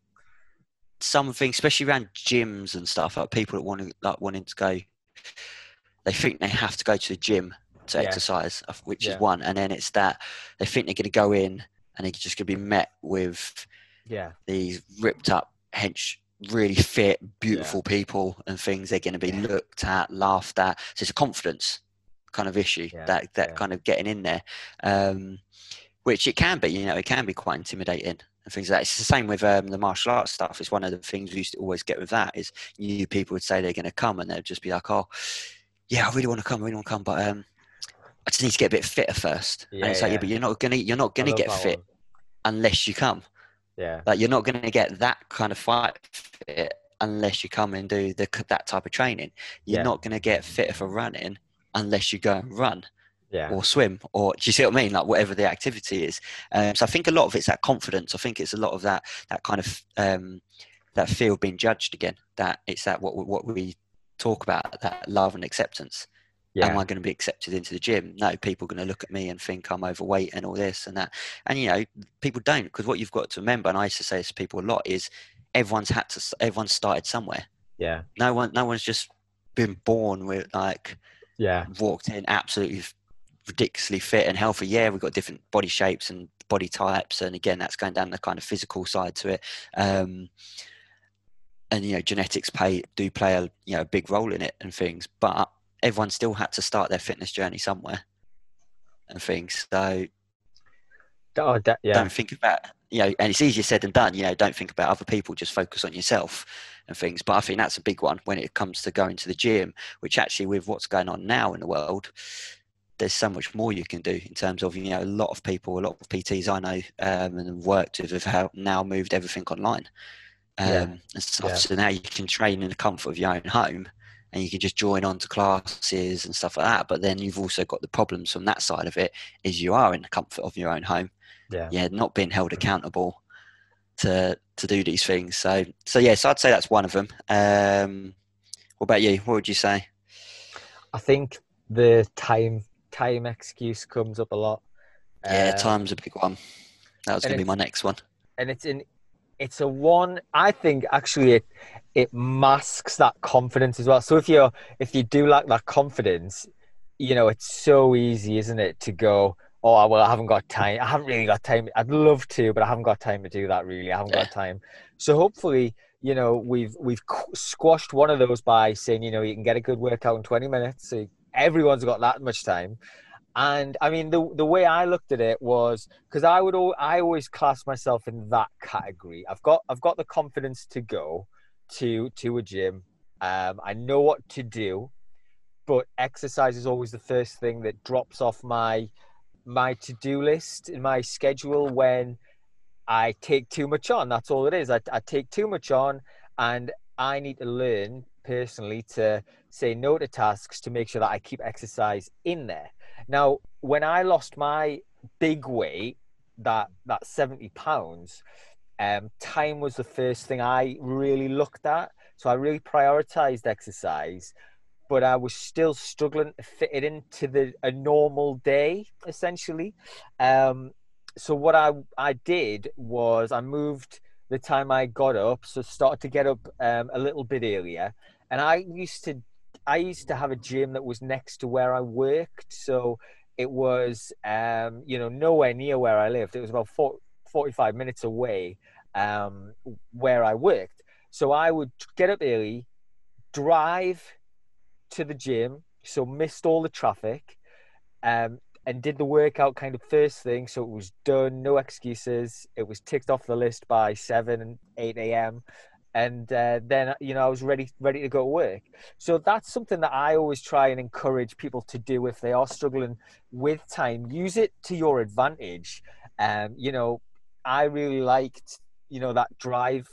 something, especially around gyms and stuff, like people that want to like wanting to go, they think they have to go to the gym to Yeah. exercise, uh, which Yeah. is one, and then it's that they think they're going to go in and they're just going to be met with Yeah. these ripped up, hench, really fit, beautiful people and things. They're going to be looked at, laughed at. So it's a confidence kind of issue Yeah, that that yeah. kind of getting in there, um, which it can be. You know, it can be quite intimidating and things like that. It's the same with um, the martial arts stuff. It's one of the things we used to always get with that is new people would say they're going to come and they'd just be like, "Oh, yeah, I really want to come, I really want to come, but um, I just need to get a bit fitter first. Yeah, and it's like, yeah, but you're not gonna you're not gonna get fit one. unless you come. Yeah. Like you're not going to get that kind of fight fit unless you come and do the, that type of training. You're not going to get fitter for running unless you go and run Yeah. or swim or do you see what I mean? Like whatever the activity is. Um, so I think a lot of it's that confidence. I think it's a lot of that that kind of um, that feel of being judged again. That it's that what we- what we talk about that love and acceptance. Am I going to be accepted into the gym? No, people are going to look at me and think I'm overweight and all this and that. And you know, people don't because what you've got to remember, and I used to say this to people a lot, is everyone's had to, everyone's started somewhere. Yeah. No one, no one's just been born with like Yeah. walked in absolutely ridiculously fit and healthy. Yeah, we've got different body shapes and body types, and again, that's going down the kind of physical side to it. Um, and you know, genetics play do play a you know a big role in it and things, but everyone still had to start their fitness journey somewhere and things. So Oh, that, yeah. don't think about you know, and it's easier said than done. You know, don't think about other people, just focus on yourself and things. But I think that's a big one when it comes to going to the gym, which actually with what's going on now in the world, there's so much more you can do in terms of you know a lot of people, a lot of PTs I know um, and worked with have now moved everything online. Um, Yeah. and stuff. Yeah. So now you can train in the comfort of your own home and you can just join on to classes and stuff like that. But then you've also got the problems from that side of it is you are in the comfort of your own home Yeah. yeah, not being held accountable to to do these things. So so yes, I'd say that's one of them. Um, what about you? What would you say? I think the time time excuse comes up a lot. Yeah, Um, time's a big one. That was going to be my next one. and it's in it's a one i think actually it it masks that confidence as well so if you're if you do lack that confidence you know it's so easy isn't it to go oh well i haven't got time i haven't really got time i'd love to but i haven't got time to do that really i haven't Yeah. got time so hopefully you know we've we've squashed one of those by saying you know you can get a good workout in 20 minutes so everyone's got that much time and i mean the the way i looked at it was because I would al- I always class myself in that category. I've got I've got the confidence to go to to a gym. Um, I know what to do, but exercise is always the first thing that drops off my my to do list in my schedule when I take too much on. That's all it is. I, I take too much on, and I need to learn personally to say no to tasks to make sure that I keep exercise in there. Now, when I lost my big weight, that that 70 pounds, um, time was the first thing I really looked at. So I really prioritized exercise, but I was still struggling to fit it into the a normal day, essentially. Um, so what I I did was I moved the time I got up, so started to get up um, a little bit earlier, and I used to I used to have a gym that was next to where I worked, so it was um, you know nowhere near where I lived. It was about 40, 45 minutes away um, where I worked. So I would get up early, drive to the gym, so missed all the traffic, um, and did the workout kind of first thing. So it was done, no excuses. It was ticked off the list by seven and eight a.m. And uh, then you know I was ready ready to go to work. So that's something that I always try and encourage people to do if they are struggling with time. Use it to your advantage. Um, you know, I really liked you know that drive,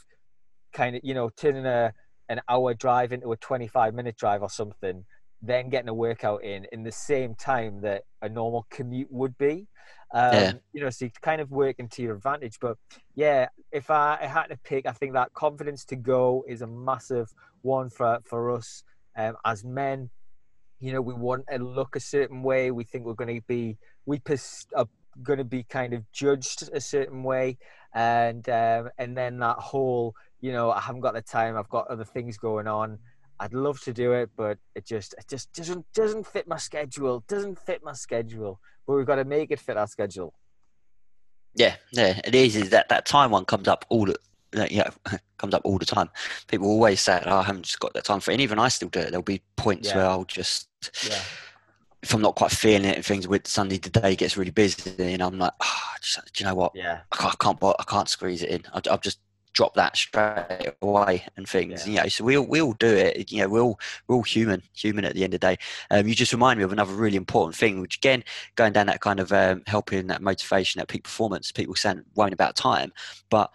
kind of you know turning a an hour drive into a 25 minute drive or something then getting a workout in in the same time that a normal commute would be. Um, Yeah. you know so you kind of work into your advantage. But yeah if I, I had to pick i think that confidence to go is a massive one for for us. Um, as men you know we want to look a certain way. We think we're going to be we pers- are going to be kind of judged a certain way. And um, and then that whole you know, I haven't got the time. I've got other things going on. I'd love to do it, but it just it just doesn't doesn't fit my schedule. Doesn't fit my schedule. But we've got to make it fit our schedule. Yeah, yeah, it is. Is that that time one comes up all the yeah comes up all the time. People always say, "Oh, I haven't just got that time for it." And even I still do it. There'll be points Yeah. where I'll just Yeah. if I'm not quite feeling it and things with Sunday today gets really busy and I'm like, oh, just, do you know what? Yeah. I can't, I can't, I can't squeeze it in. I'll, I'll just drop that straight away and things. Yeah. You know, so we'll we'll do it. You know, we're all we're all human, human at the end of the day. Um, you just remind me of another really important thing, which again, going down that kind of um, helping that motivation, that peak performance. People saying worrying about time, but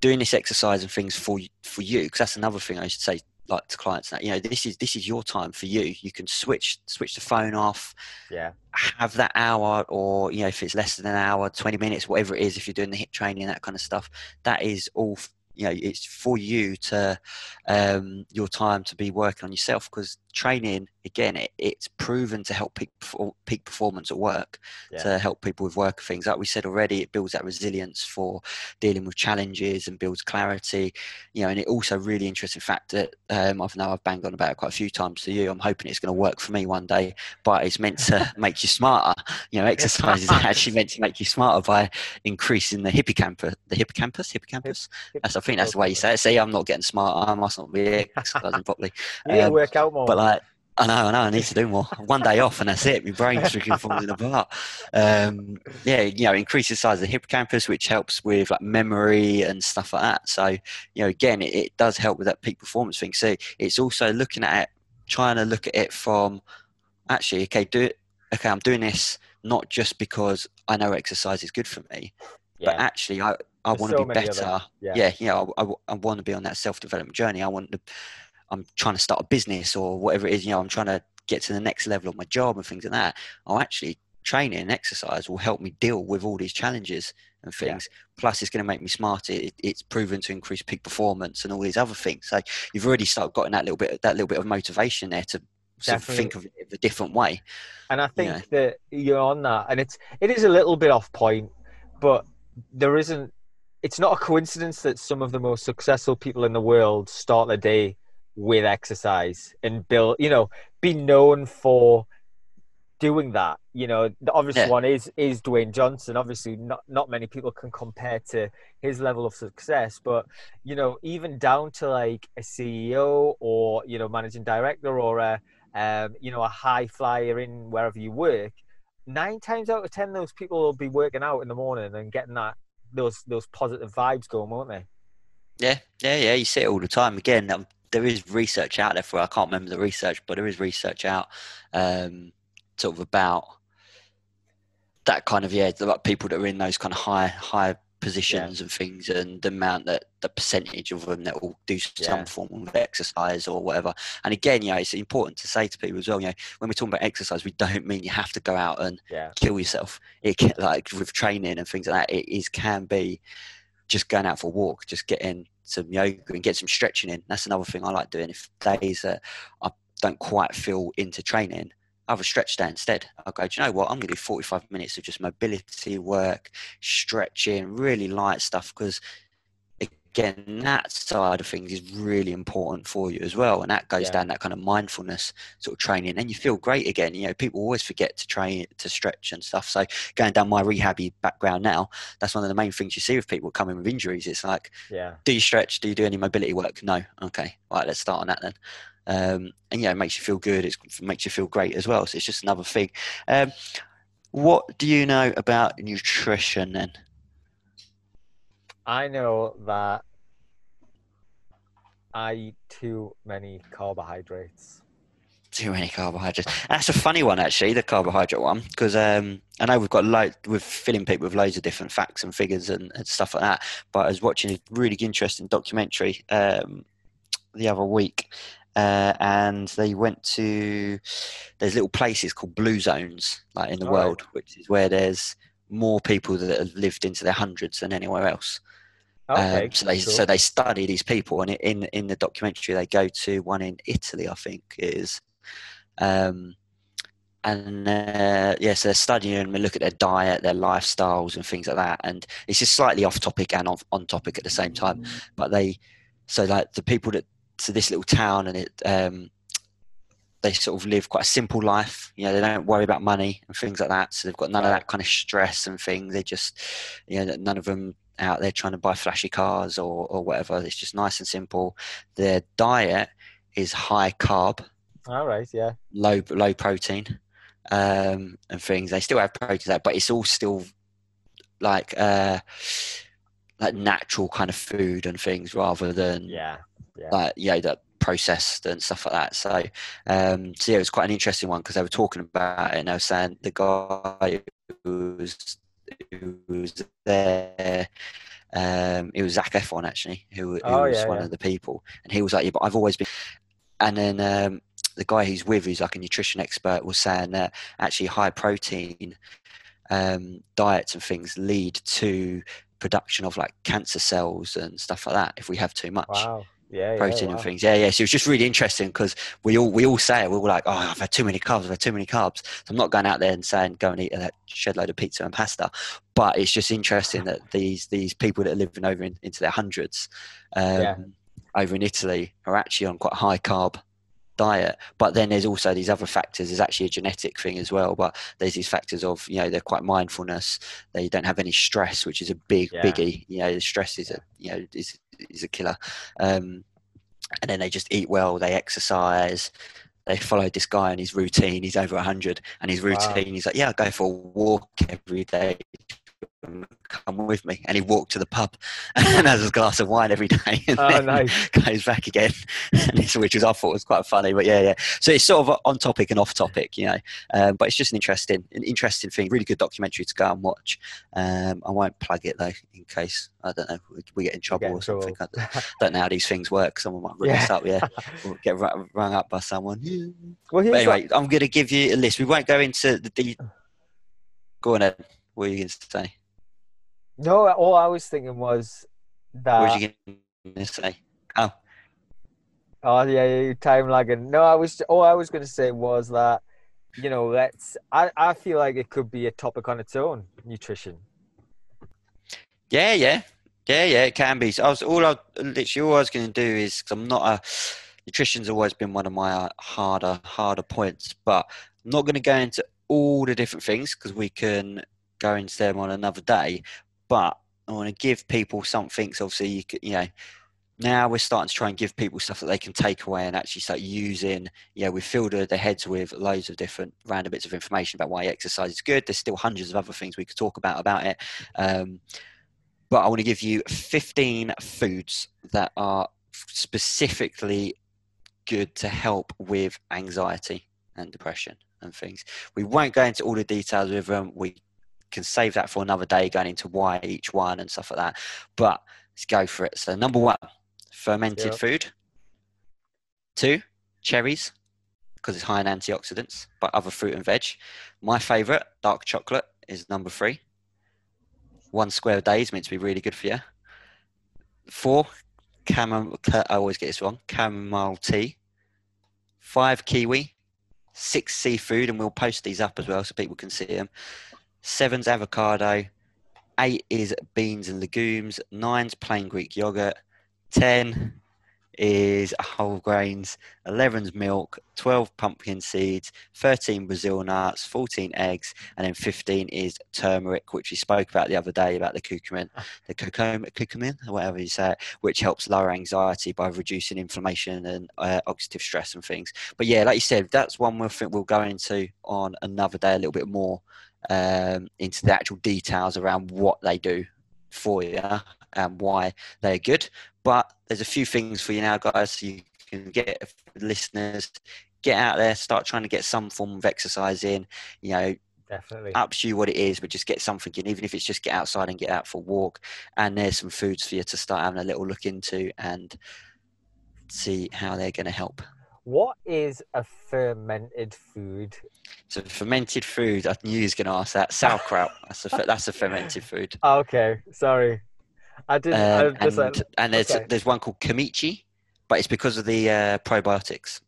doing this exercise and things for for you, because that's another thing I should say. Like to clients, that you know, this is this is your time for you. You can switch switch the phone off, Yeah. have that hour or you know if it's less than an hour 20 minutes whatever it is if you're doing the HIIT training that kind of stuff that is all you know it's for you to um, your time to be working on yourself because training again it, it's proven to help peak, peak performance at work Yeah. to help people with work things. Like we said already it builds that resilience for dealing with challenges and builds clarity you know and it also really interesting fact that um, i know i've banged on about it quite a few times to you i'm hoping it's going to work for me one day but it's meant to make you smarter. You know exercise is actually meant to make you smarter by increasing the hippocampus the hippocampus? Hippocampus? That's i think that's the way you say it. See i'm not getting smarter. I must not be exercising properly. Um, work out more. but like, I know, I know, I need to do more. One day off and that's it. My brain's freaking falling apart. Um, yeah, you know, increase the size of the hippocampus, which helps with like memory and stuff like that. So, you know, again, it, it does help with that peak performance thing. So it's also looking at it, trying to look at it from actually, okay, do it. Okay, I'm doing this not just because I know exercise is good for me, but actually, I I want to so be better other- yeah. yeah, you know, I, I, want to be on that self development journey. I want to, I'm trying to start a business or whatever it is. You know, I'm trying to get to the next level of my job and things like that. Oh, actually, training and exercise will help me deal with all these challenges and Yeah. things. Plus, it's going to make me smarter. It, it's proven to increase peak performance and all these other things. So you've already started getting that little bit, that little bit of motivation there to sort of think of it a different way. And I think Yeah. that you're on that, and it's it is a little bit off point, but there isn't. It's not a coincidence that some of the most successful people in the world start their day with exercise and build. You know, be known for doing that. You know, the obvious Yeah. one is is Dwayne Johnson. Obviously, not not many people can compare to his level of success, but you know, even down to like a CEO or you know managing director or a um, you know, a high flyer in wherever you work, nine times out of ten, those people will be working out in the morning and getting that those those positive vibes going, won't they? Yeah, yeah, yeah. You see it all the time. Again, um, there is research out there for. I can't remember the research, but there is research out, um, sort of about that kind of yeah, like people that are in those kind of high high positions and things, and the amount that the percentage of them that will do some Yeah. form of exercise or whatever. And again, you know, it's important to say to people as well. You know, when we're talking about exercise, we don't mean you have to go out and Yeah, kill yourself. It can, like with training and things like that, it is can be just going out for a walk, just getting some yoga and get some stretching in. That's another thing I like doing. If days that I don't quite feel into training, I have a stretch day instead. I go, do you know what? I'm going to do 45 minutes of just mobility work, stretching, really light stuff because again, that side of things is really important for you as well. And that goes Yeah. down that kind of mindfulness sort of training. And you feel great again. You know, people always forget to train, to stretch and stuff. So going down my rehabby background now, that's one of the main things you see with people coming with injuries. It's like, yeah, do you stretch? Do you do any mobility work? No. Okay. Right. Let's start on that then. Um, and yeah, it makes you feel good. It's, it makes you feel great as well. So it's just another thing. Um, what do you know about nutrition then? I know that I eat too many carbohydrates. Too many carbohydrates. That's a funny one, actually, the carbohydrate one, because um, I know we've got lo- we're filling people with loads of different facts and figures and, and stuff like that. But I was watching a really interesting documentary um, the other week, uh, and they went to there's little places called blue zones, like in the All right. world, which is where there's more people that have lived into their hundreds than anywhere else. Okay, Um, so they cool. so they study these people, and in in the documentary they go to one in Italy, I think it is, um, and uh, yes, they're studying and they look at their diet, their lifestyles, and things like that. And it's just slightly off topic and off, on topic at the same time. But they so like the people that to this little town and it um, they sort of live quite a simple life. You know, they don't worry about money and things like that. So they've got none of that kind of stress and things. They just, you know, none of them out there trying to buy flashy cars or, or whatever. It's just nice and simple. Their diet is high carb. All right, yeah. Low low protein, um, and things. They still have protein, but it's all still like uh, like natural kind of food and things rather than yeah, yeah. like yeah that processed and stuff like that. So, um, so yeah, it was quite an interesting one because they were talking about it and they were saying the guy who was who was there. Um, it was Zac Efron actually, who, who Oh, was yeah, one yeah. of the people, and he was like, "Yeah, but I've always been." And then um, the guy he's with, who's like a nutrition expert, was saying that actually high protein um, diets and things lead to production of like cancer cells and stuff like that if we have too much Wow. Yeah, yeah, protein wow. and things. Yeah, yeah. So it was just really interesting because we all we all say it. We were like, oh, I've had too many carbs. I've had too many carbs. So I'm not going out there and saying go and eat a shed load of pizza and pasta. But it's just interesting that these these people that are living over in, into their hundreds, um, Yeah. over in Italy, are actually on quite a high carb diet. But then there's also these other factors. There's actually a genetic thing as well. But there's these factors of you know they're quite mindfulness. They don't have any stress, which is a big Yeah. biggie. You know, the stress is a you know is is a killer. Um, and then they just eat well. They exercise. They followed this guy and his routine. He's over 100, and his routine. Wow. He's like, "Yeah, I go for a walk every day. Come with me." And he walked to the pub and has a glass of wine every day, and Oh, then nice. goes back again. Which was I thought was quite funny, but yeah, yeah. So it's sort of on topic and off topic, you know. Um, but it's just an interesting, an interesting thing. Really good documentary to go and watch. Um, I won't plug it though, in case I don't know we, get in trouble Get or something. trouble. I don't, know how these things work. Someone might ring us up, yeah, or get ru- rung up by someone. Yeah. well, here's But anyway, I'm going to give you a list. We won't go into the. De- go on, Ed. What are you going to say? No, all I was thinking was that. What are you going to say? Oh, Oh yeah, time lagging. No, I was all I was going to say was that you know let's. I I feel like it could be a topic on its own. Nutrition. Yeah, yeah, yeah, yeah. It can be. So I was all I literally all I was going to do is because I'm not a nutrition's always been one of my uh, harder harder points, but I'm not going to go into all the different things because we can go into them on another day. But I want to give people something. So obviously, you could, you know. Now we're starting to try and give people stuff that they can take away and actually start using. Yeah, we've filled their heads with loads of different random bits of information about why exercise is good. There's still hundreds of other things we could talk about about it. Um, but I want to give you 15 foods that are specifically good to help with anxiety and depression and things. We won't go into all the details with them. We can save that for another day, going into why each one and stuff like that. But let's go for it. So, number one, fermented Yeah. food. Two, cherries, because it's high in antioxidants, but other fruit and veg. My favorite, dark chocolate, is number three. One square a day is meant to be really good for you. Four, chamomile. I always get this wrong. Chamomile tea. Five, kiwi. Six, seafood, and we'll post these up as well so people can see them. Seven's avocado. Eight is beans and legumes. Nine's plain Greek yogurt. Ten is whole grains. 11's milk. 12 pumpkin seeds. 13 Brazil nuts. 14 eggs. And then 15 is turmeric, which we spoke about the other day about the curcumin, the curcumin, curcumin, whatever you say it, which helps lower anxiety by reducing inflammation and uh, oxidative stress and things. But yeah, like you said, that's one we'll think we'll go into on another day a little bit more um, into the actual details around what they do for you and why they're good. But there's a few things for you now, guys, so you can get listeners get out there, start trying to get some form of exercise in. You know, Definitely. up to you what it is, but just get something in, even if it's just get outside and get out for a walk. And there's some foods for you to start having a little look into and see how they're going to help. What is a fermented food? So fermented food, I knew he was going to ask that. Sauerkraut, that's a that's a fermented food. Okay, sorry. I didn't. I Um, just and like, and there's okay. there's one called Kamichi, but it's because of the uh, probiotics.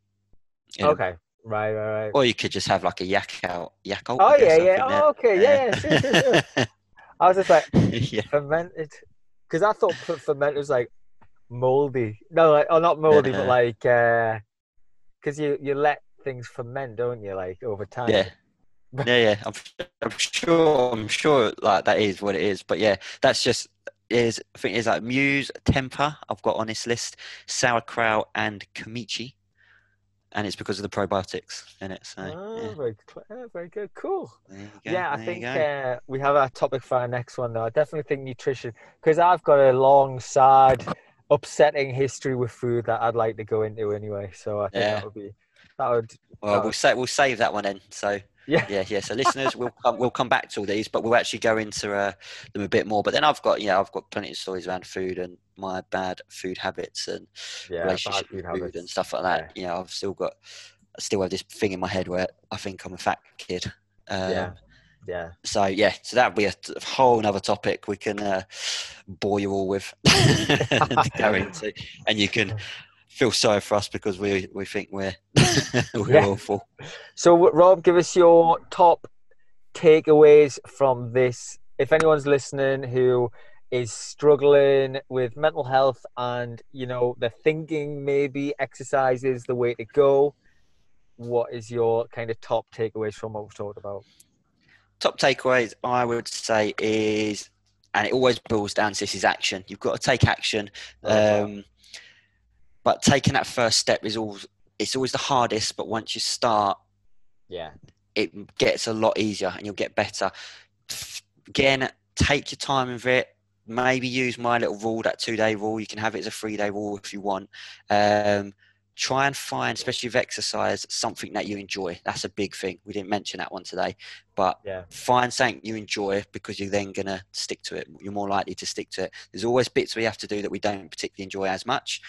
in 'em. okay, right, right, right. Or you could just have like a Yakult, yak out. Oh I yeah, yeah. Oh, okay, yeah, yeah. Sure, sure, sure. I was just like yeah. fermented, because I thought fer- fermented was like moldy. No, like, oh, not moldy, but like, because you you let things ferment, don't you? Like over time. Yeah. yeah, yeah. I'm, I'm sure. I'm sure. Like that is what it is. But yeah, that's just is. I think is like Muse, tempeh. I've got on this list sauerkraut and Kamichi, and it's because of the probiotics in it. So Oh, yeah, very, uh, very good. Cool. go, Yeah, I think uh, we have our topic for our next one, though. I definitely think nutrition, because I've got a long, sad, upsetting history with food that I'd like to go into anyway. So I think Yeah. that would be that would Well, Oh. we'll say we'll save that one then. So yeah yeah, yeah. So listeners, we'll come we'll come back to all these, but we'll actually go into uh, them a bit more. But then I've got yeah, I've got plenty of stories around food and my bad food habits and yeah relationship food food habits. and stuff like that. You know, I've still got I still have this thing in my head where I think I'm a fat kid. Um, Yeah. Yeah, So yeah, so that'll be a whole another topic we can uh, bore you all with to go into, and you can feel sorry for us because we we think we're we're Yeah. awful. So, Rob, give us your top takeaways from this. If anyone's listening who is struggling with mental health and you know they're thinking maybe exercise is the way to go, what is your kind of top takeaways from what we've talked about? Top takeaways I would say is, and it always boils down to this: is action. You've got to take action, um, but taking that first step is always it's always the hardest. But once you start, yeah, it gets a lot easier, and you'll get better. Again, take your time with it. Maybe use my little rule, that two-day rule. You can have it as a three-day rule if you want. Um, try and find, especially with exercise, something that you enjoy. That's a big thing. We didn't mention that one today, but yeah, find something you enjoy because you're then going to stick to it. You're more likely to stick to it. There's always bits we have to do that we don't particularly enjoy as much,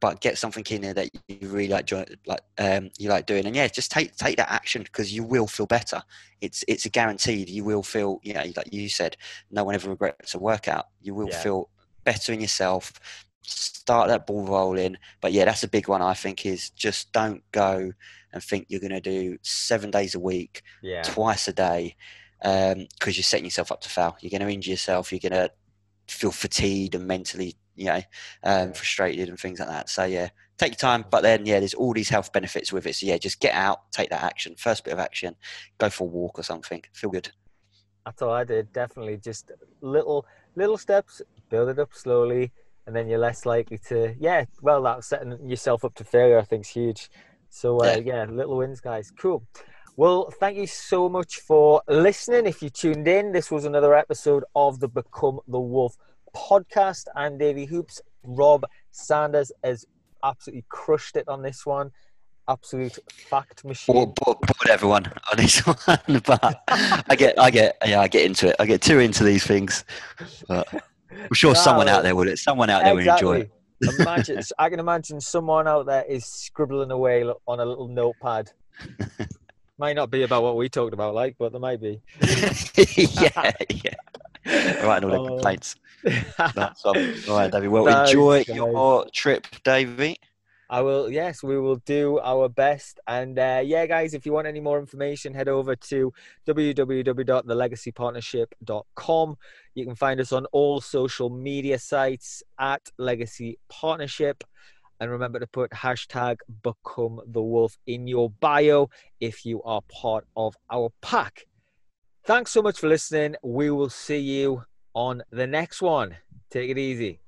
but get something in there that you really like, like um, you like doing. And yeah, just take take that action because you will feel better. It's it's a guaranteed. You will feel, you know, like you said, no one ever regrets a workout. You will Yeah. feel better in yourself. Start that ball rolling. But yeah, that's a big one. I think is just don't go and think you're going to do seven days a week yeah, twice a day because you're setting yourself up to fail. You're going to injure yourself. You're going to feel fatigued and mentally, you know, um, frustrated and things like that. So yeah, take your time. But then yeah, there's all these health benefits with it. So yeah, just get out, take that action. First bit of action, go for a walk or something. Feel good. that's all I did. Definitely, just little little steps, build it up slowly, and then you're less likely to. Yeah, well, that setting yourself up to failure, I think, is huge. So uh, yeah, little wins, guys. Cool. Well, thank you so much for listening. If you tuned in, this was another episode of the Become the Wolf podcast. I'm Davey Hoops. Rob Sanders has absolutely crushed it on this one. Absolute fact machine. Bored, bored, bored everyone on this one, but I get, I get, yeah, I get into it. I get too into these things. But I'm sure someone out there will. Someone out there will enjoy it. Imagine, I can imagine someone out there is scribbling away on a little notepad. might not be about what we talked about, like, but there might be. yeah, yeah. Right, all the Oh. complaints. That's all right, David. Well, enjoy your trip, Davey. I will, yes, we will do our best. And uh, yeah, guys, if you want any more information, head over to www.thelegacypartnership.com. You can find us on all social media sites at Legacy Partnership. And remember to put hashtag become the wolf in your bio if you are part of our pack. Thanks so much for listening. We will see you on the next one. Take it easy.